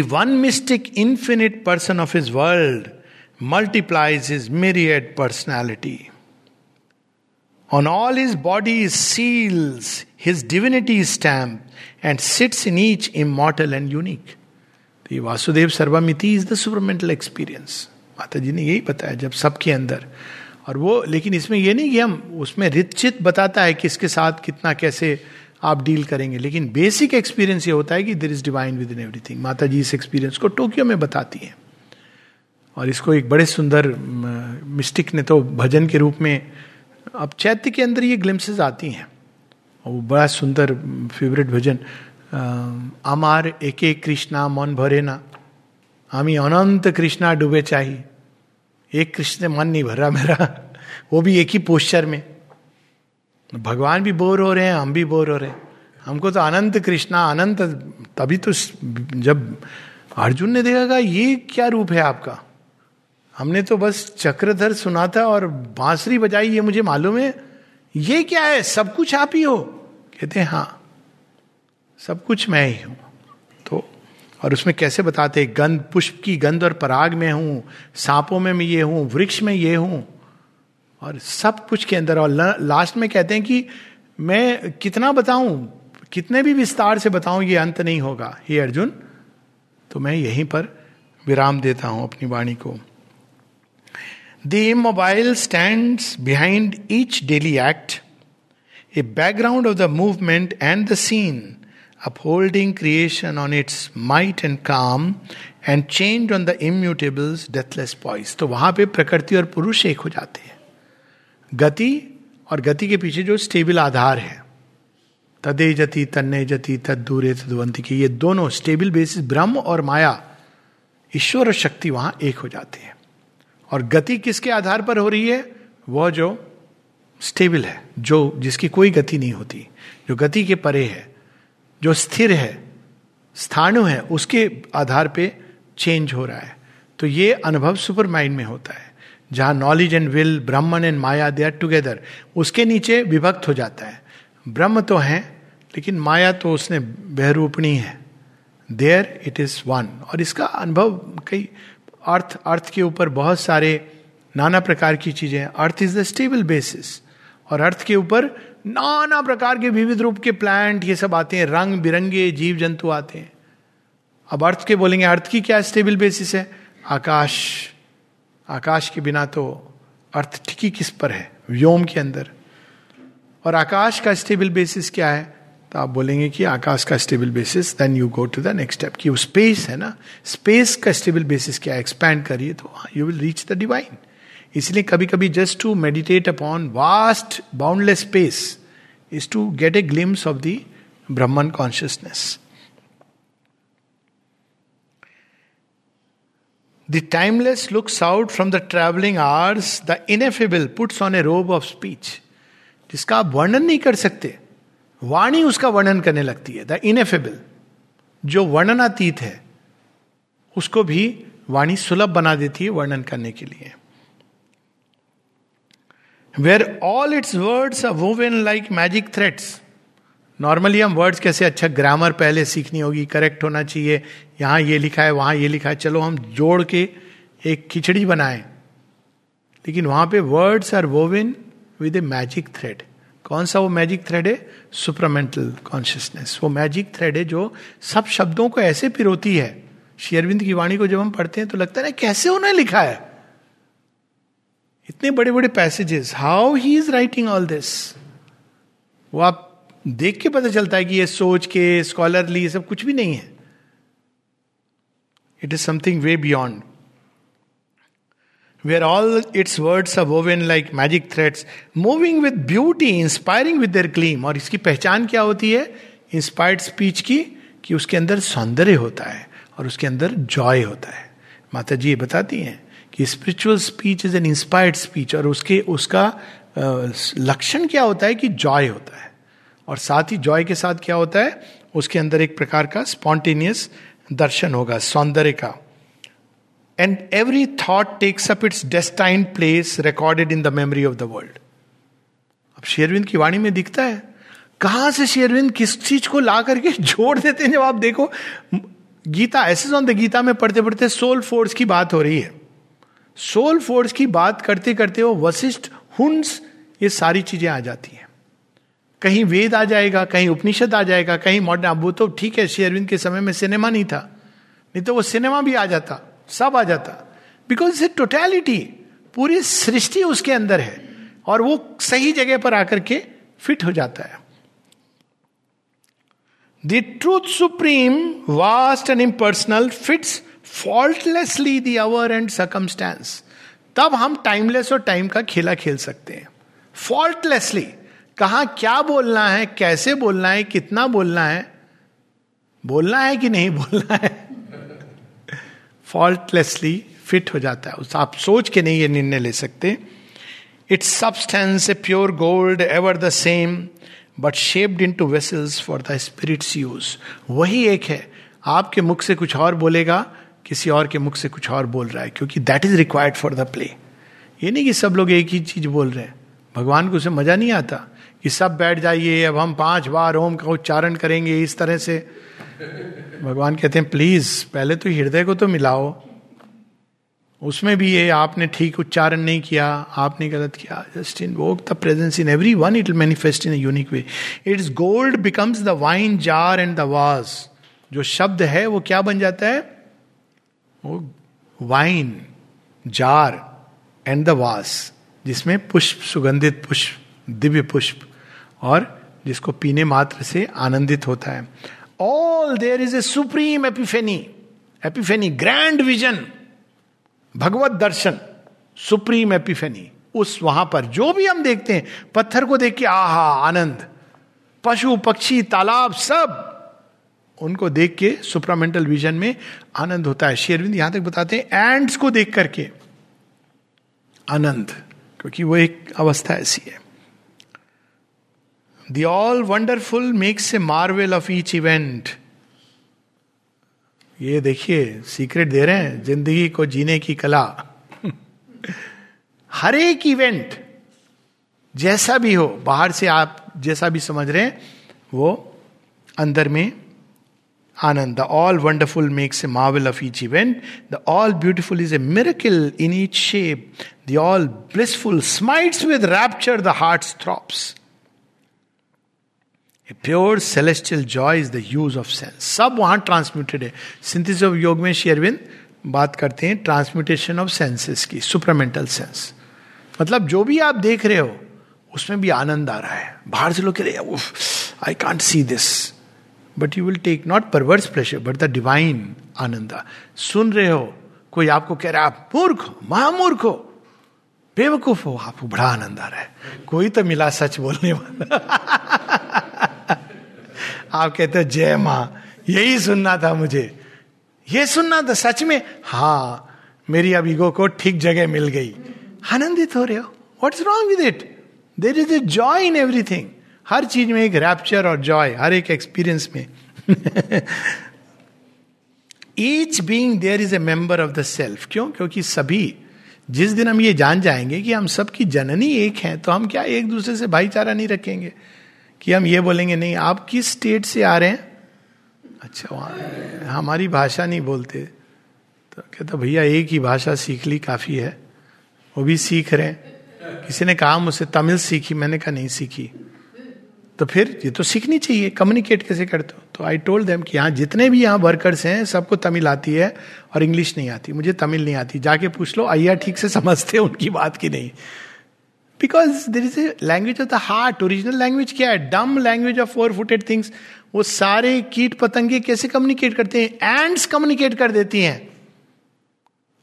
One mystic infinite person of his world multiplies his myriad personality On all his body is seals his divinity stamp and sits in each immortal and. तो वासुदेव सर्वमिति is the supermental experience माता जी ने यही बताया जब सबके अंदर। और वो, लेकिन इसमें ये नहीं कि हम उसमें रिचित बताता है कि इसके साथ कितना कैसे आप डील करेंगे। लेकिन बेसिक एक्सपीरियंस ये होता है कि there is divine within everything माता जी इस एक्सपीरियंस को टोक्यो में बताती है। और इसको एक बड़े सुंदर मिस्टिक ने तो भजन के रूप में, अब चैत्य के अंदर ये ग्लिम्सेस आती हैं। और वो बड़ा सुंदर फेवरेट भजन अमार एक एक कृष्णा मन भरे ना हमी अनंत कृष्णा डूबे चाहिए एक कृष्ण मन नहीं भर रहा मेरा। *laughs* वो भी एक ही पोस्चर में। भगवान भी बोर हो रहे हैं, हम भी बोर हो रहे हैं। हमको तो अनंत कृष्णा, अनंत, तभी तो जब अर्जुन ने देखा, कहा, ये क्या रूप है आपका? हमने तो बस चक्रधर सुना था और बांसुरी बजाई, ये मुझे मालूम है। ये क्या है? सब कुछ आप ही हो? कहते हैं हाँ सब कुछ मैं ही हूँ। तो और उसमें कैसे बताते गंध, पुष्प की गंध और पराग में हूँ, सांपों में मैं ये हूँ, वृक्ष में ये हूँ। और सब कुछ के अंदर, और लास्ट में कहते हैं कि मैं कितना बताऊँ, कितने भी विस्तार से बताऊँ, ये अंत नहीं होगा। हे अर्जुन तो मैं यहीं पर विराम देता हूँ अपनी वाणी को। The immobile stand behind each daily act a background of the movement and the scene upholding creation on its might and calm and change on the immutable's deathless poise तो वहाँ पर प्रकृति और पुरुष एक हो जाते हैं। गति और गति के पीछे जो स्टेबल आधार है। तदे जति, तन्ने जति तद दूरे तदवंती की ये दोनों स्टेबल बेसिस ब्रह्म और माया, ईश्वर और शक्ति वहाँ एक हो जाती है। और गति किसके आधार पर हो रही है? वह जो स्टेबल है, जो जिसकी कोई गति नहीं होती, जो गति के परे है, जो स्थिर है स्थानु है, उसके आधार पे चेंज हो रहा है। तो ये अनुभव सुपर माइंड में होता है। जहाँ knowledge and will Brahman and Maya they are together उसके नीचे विभक्त हो जाता है। ब्रह्म तो है, लेकिन माया तो उसने बहरूपणी है। देयर इट इज़ वन और इसका अनुभव कई अर्थ अर्थ के ऊपर बहुत सारे नाना प्रकार की चीज़ें earth is the stable basis और अर्थ के ऊपर नाना प्रकार के विविध रूप के प्लांट ये सब आते हैं। रंग बिरंगे जीव जंतु आते हैं। अब अर्थ के बोलेंगे, अर्थ की क्या स्टेबल बेसिस है? आकाश। आकाश के बिना तो अर्थ टिकी किस पर है? व्योम के अंदर। और आकाश का स्टेबल बेसिस क्या है? तो आप बोलेंगे कि आकाश का stable basis then you go to the next step कि वो स्पेस है ना? स्पेस का स्टेबल बेसिस क्या है? एक्सपैंड करिए तो you will reach the divine इसलिए कभी कभी just to meditate upon vast boundless space is to get a glimpse of the Brahman consciousness The timeless looks out from the traveling hours, the ineffable puts on a robe of speech. जिसका आप वर्णन नहीं कर सकते। वाणी उसका वर्णन करने लगती है। द इनएफेबल जो वर्णनातीत है उसको भी वाणी सुलभ बना देती है वर्णन करने के लिए। Where all its words are woven like magic threads normally हम वर्ड्स कैसे अच्छा ग्रामर पहले सीखनी होगी करेक्ट होना चाहिए, यहाँ ये लिखा है, वहाँ ये लिखा है। चलो हम जोड़ के एक खिचड़ी बनाए। लेकिन वहाँ पे words are woven with a magic thread कौन सा वो मैजिक थ्रेड है? सुपरमेंटल कॉन्शियसनेस वो मैजिक थ्रेड है जो सब शब्दों को ऐसे पिरोती है। शेयरविंद की वाणी को जब हम पढ़ते हैं तो लगता है ना, कैसे उन्होंने लिखा है? इतने बड़े बड़े passages how he is writing all this वो आप देख के पता चलता है कि ये सोच के स्कॉलरली ये सब कुछ भी नहीं है। It is something way beyond where all its words are woven like magic threads moving with beauty inspiring with their gleam और इसकी पहचान क्या होती है? इंस्पायर्ड स्पीच की, कि उसके अंदर सौंदर्य होता है और उसके अंदर जॉय होता है। माता जी ये बताती हैं कि spiritual speech is an inspired speech और उसके, उसका लक्षण क्या होता है कि जॉय होता है। और साथ ही जॉय के साथ क्या होता है? उसके अंदर एक प्रकार का स्पॉन्टेनियस दर्शन होगा, सौंदर्य का। And every thought takes up its destined place recorded in the memory of the world अब शेरविंद की वाणी में दिखता है, कहाँ से शेरविंद किस चीज़ को ला करके *laughs* जोड़ देते हैं जब आप देखो, गीता, ऐसे ऑन द गीता में पढ़ते पढ़ते सोल फोर्स की बात हो रही है। सोल फोर्स की बात करते करते वो वशिष्ठ, हुंस, ये सारी चीज़ें आ जाती हैं। कहीं वेद आ जाएगा, कहीं उपनिषद आ जाएगा, कहीं मॉडर्न अब वो तो ठीक है, श्री अरविंद के समय में सिनेमा नहीं था। नहीं तो वो सिनेमा भी आ जाता, सब आ जाता। बिकॉज़ इट्स टोटैलिटी पूरी सृष्टि उसके अंदर है, और वो सही जगह पर आकर के फिट हो जाता है। The truth supreme vast and impersonal fits faultlessly the hour and circumstance तब हम टाइमलेस और टाइम का खेला खेल सकते हैं। फॉल्टलेसली कहा क्या बोलना है, कैसे बोलना है, कितना बोलना है बोलना है कि नहीं बोलना है? फॉल्टलेसली फिट हो जाता है। उस आप सोच के नहीं ये निर्णय ले सकते। Its substance a pure gold ever the same but shaped into vessels for the spirit's use वही एक है। आपके मुख से कुछ और बोलेगा, किसी और के मुख से कुछ और बोल रहा है, क्योंकि that is required for the play ये नहीं कि सब लोग एक ही चीज़ बोल रहे हैं। भगवान को उसे मज़ा नहीं आता। कि सब बैठ जाइए, अब हम पाँच बार ओम का उच्चारण करेंगे इस तरह से। भगवान कहते हैं, प्लीज़, पहले तो हृदय को तो मिलाओ। उसमें भी ये आपने ठीक उच्चारण नहीं किया, आपने गलत किया। Just invoke the presence in every one it manifests in unique ways its gold becomes the wine jar and the vase जो शब्द है, वो क्या बन जाता है? वो वाइन जार एंड द वास जिसमें पुष्प सुगंधित पुष्प, दिव्य पुष्प और जिसको पीने मात्र से आनंदित होता है। All there is a supreme epiphany epiphany grand vision भगवत दर्शन सुप्रीम एपिफेनी उस वहाँ पर जो भी हम देखते हैं, पत्थर को देख के आहा, आनंद। पशु, पक्षी, तालाब, सब। उनको देख के सुप्रामेंटल विजन में आनंद होता है। शेरविंद यहाँ तक बताते हैं एंड्स को देख करके आनंद, क्योंकि वो एक अवस्था ऐसी है। The all wonderful makes a marvel of each event ये देखिए सीक्रेट दे रहे हैं, ज़िंदगी को जीने की कला। *laughs* हर एक इवेंट जैसा भी हो, बाहर से आप जैसा भी समझ रहे हैं, वो अंदर में आनंद। The all wonderful makes a marvel of each event the all beautiful is a miracle in each shape the all blissful smites with rapture the heart throbs pure celestial joy is the use of sense सब वहाँ transmuted है। Synthesis of योग में शेयरविंद बात करते हैं transmutation of senses की सुपरमेंटल सेंस मतलब जो भी आप देख रहे हो, उसमें भी आनंद आ रहा है। बाहर से लोग कह रहे I can't see this but you will take not perverse pressure but the divine आनंद सुन रहे हो, कोई आपको कह रहा है, आप मूर्ख हो, महामूर्ख हो, बेवकूफ़ हो, आपको बड़ा आनंद आ रहा है। कोई तो मिला सच बोलने वाला। *laughs* आप कहते हो, जय माँ। यही सुनना था मुझे। ये सुनना था, सच में? हाँ मेरी अब ईगो को ठीक जगह मिल गई। आनंदित हो रहे हो? What's wrong with it there is a joy in everything हर चीज़ में एक रैप्चर और जॉय हर एक एक्सपीरियंस में। Each being there is a member of the self क्यों? क्योंकि सभी, जिस दिन हम ये जान जाएँगे कि हम सबकी जननी एक हैं तो हम क्या एक दूसरे से भाईचारा नहीं रखेंगे? कि हम ये बोलेंगे, नहीं, आप किस स्टेट से आ रहे हैं? अच्छा वहाँ, हमारी भाषा नहीं बोलते। तो कहता, भैया, एक ही भाषा सीख ली, काफ़ी है। वो भी सीख रहे हैं। किसी ने कहा मुझसे, तमिल सीखी, मैंने कहा, नहीं सीखी। तो फिर, ये तो सीखनी चाहिए कम्युनिकेट कैसे करते हो तो आई टोल्ड देम कि यहाँ जितने भी यहाँ वर्कर्स हैं, सबको तमिल आती है और इंग्लिश नहीं आती। मुझे तमिल नहीं आती। जाके पूछ लो, आइया ठीक से समझते हैं उनकी बात की नहीं? Because there is a language of the heart original language क्या है dumb language of four footed things वो सारे कीट पतंगे कैसे कम्युनिकेट करते हैं? एंड्स कम्युनिकेट कर देती हैं।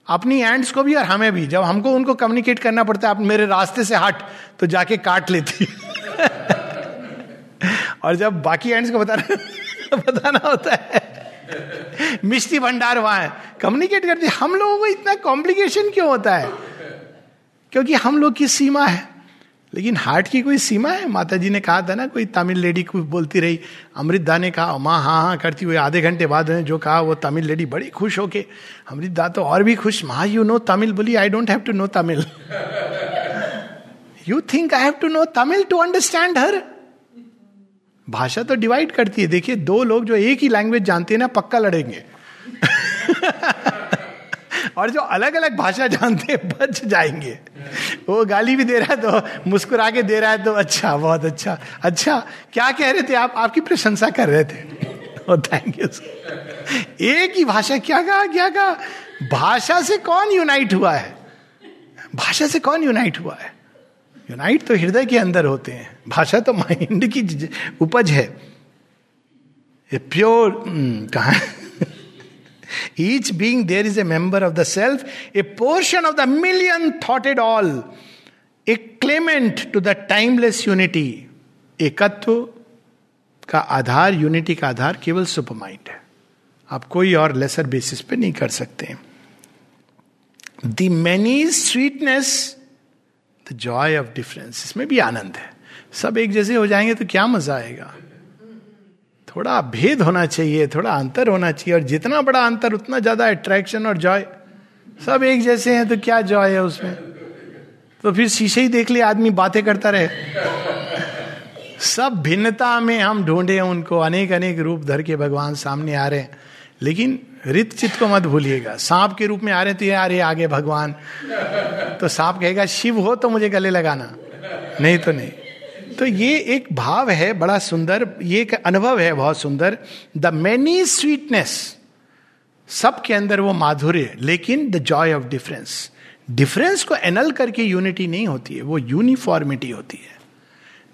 अपनी एंड्स को भी और हमें भी। जब हमको उनको कम्युनिकेट करना पड़ता है, आप मेरे रास्ते से हट तो जाके काट लेती *laughs* और जब बाकी एंड्स को बताना *laughs* बताना होता है, मिष्टी भंडार वहाँ है। कम्युनिकेट करती हम लोगों को इतना कॉम्प्लिकेशन क्यों होता है? क्योंकि हम लोग की सीमा है। लेकिन हार्ट की कोई सीमा है? माता जी ने कहा था ना, कोई तमिल लेडी कुछ बोलती रही, अमृतदा ने कहा, माँ हाँ हाँ करती हुई आधे घंटे बाद जो कहा, वो तमिल लेडी बड़ी खुश हो होके, अमृतदा तो और भी खुश, माँ यू नो तमिल बोली I don't have to know Tamil. You think I have to know Tamil to understand हर भाषा तो डिवाइड करती है। देखिए, दो लोग जो एक ही लैंग्वेज जानते हैं ना, पक्का लड़ेंगे। *laughs* और जो अलग अलग भाषा जानते हैं बच जाएँगे। वो गाली भी दे रहा है तो मुस्कुरा के दे रहा है तो अच्छा बहुत अच्छा। अच्छा क्या कह रहे थे आप? आपकी प्रशंसा कर रहे थे। *laughs* थैंक यू एक ही भाषा क्या कहा क्या कहा? भाषा से कौन यूनाइट हुआ है? भाषा से कौन यूनाइट हुआ है? यूनाइट तो हृदय के अंदर होते हैं। भाषा तो माइंड की उपज है। प्योर hmm, कहा? Each being there is a member of the self a portion of the million thought it all a clement to the timeless unity एकत्व का आधार यूनिटी का आधार केवल सुपर माइंड है आप कोई और लेसर बेसिस पे नहीं कर सकते many sweetness the joy of difference इसमें भी आनंद है। सब एक जैसे हो जाएँगे तो क्या मज़ा आएगा? थोड़ा भेद होना चाहिए, थोड़ा अंतर होना चाहिए, और जितना बड़ा अंतर, उतना ज़्यादा अट्रैक्शन और जॉय सब एक जैसे हैं तो क्या जॉय है उसमें? तो फिर शीशे ही देख ले आदमी बातें करता रहे। सब भिन्नता में हम ढूंढे उनको अनेक अनेक रूप धर के भगवान सामने आ रहे हैं। लेकिन रित चित्त को मत भूलिएगा। सांप के रूप में आ रहे तो ये आ रहे आगे भगवान। तो सांप कहेगा, शिव हो तो मुझे गले लगाना। नहीं तो नहीं। तो ये एक भाव है, बड़ा सुंदर, ये एक अनुभव है बहुत सुंदर। द मैनी स्वीटनेस सबके अंदर वो माधुर्य, लेकिन the joy of difference difference को एनल करके यूनिटी नहीं होती है, वो यूनिफॉर्मिटी होती है।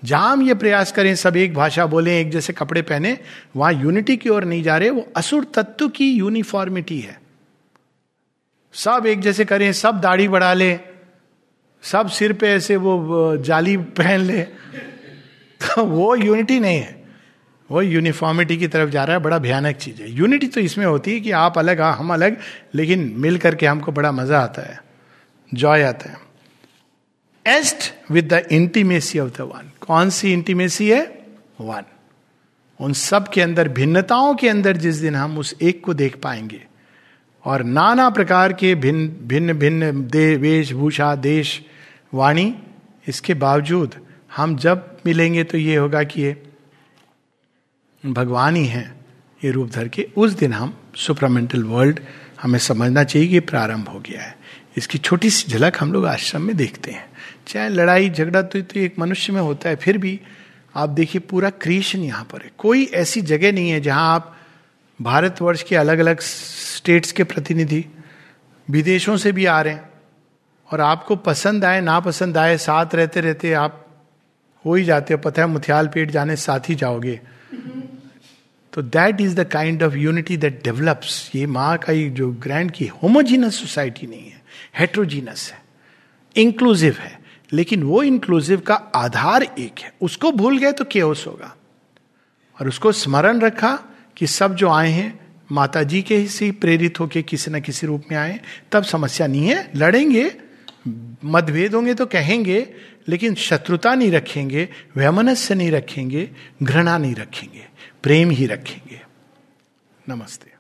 जहाँ हम ये प्रयास करें, सब एक भाषा बोले, एक जैसे कपड़े पहने, वहाँ यूनिटी की ओर नहीं जा रहे, वो असुर तत्व की यूनिफॉर्मिटी है। सब एक जैसे करें, सब दाढ़ी बढ़ा ले, सब सिर पे ऐसे वो जाली पहन ले। वो यूनिटी नहीं है। वो यूनिफॉर्मिटी की तरफ़ जा रहा है बड़ा भयानक चीज़ है। यूनिटी तो इसमें होती है कि आप अलग आ, हम अलग लेकिन मिल करके हमको बड़ा मज़ा आता है जॉय आता है। एस्ट with the intimacy of the one कौन सी इंटीमेसी है? वन उन सब के अंदर भिन्नताओं के अंदर जिस दिन हम उस एक को देख पाएँगे और नाना प्रकार के भिन्न भिन्न भिन्न वेशभूषा देश वाणी इसके बावजूद हम जब मिलेंगे तो ये होगा कि ये भगवान ही है ये रूप धर के। उस दिन हम सुपरामेंटल वर्ल्ड हमें समझना चाहिए कि प्रारंभ हो गया है। इसकी छोटी सी झलक हम लोग आश्रम में देखते हैं। चाहे लड़ाई झगड़ा तो, तो एक मनुष्य में होता है फिर भी आप देखिए पूरा क्रिएशन यहाँ पर है। कोई ऐसी जगह नहीं है जहाँ आप भारतवर्ष के अलग अलग स्टेट्स के प्रतिनिधि विदेशों से भी आ रहे हैं और आपको पसंद आए ना पसंद आए साथ रहते रहते आप हो ही जाते हो, पता है मुथियाल पेट जाने साथ ही जाओगे। तो that is the kind of unity that develops ये माँ का ही जो ग्रैंड की होमोजीनस सोसाइटी नहीं है हेट्रोजीनस है इंक्लूसिव है। लेकिन वो इंक्लूसिव का आधार एक है। उसको भूल गए तो केओस होगा। और उसको स्मरण रखा कि सब जो आए हैं माता जी के से प्रेरित होके किसी न किसी रूप में आए, तब समस्या नहीं है। लड़ेंगे, मतभेद होंगे तो कहेंगे लेकिन शत्रुता नहीं रखेंगे वैमनस्य नहीं रखेंगे घृणा नहीं रखेंगे प्रेम ही रखेंगे। नमस्ते।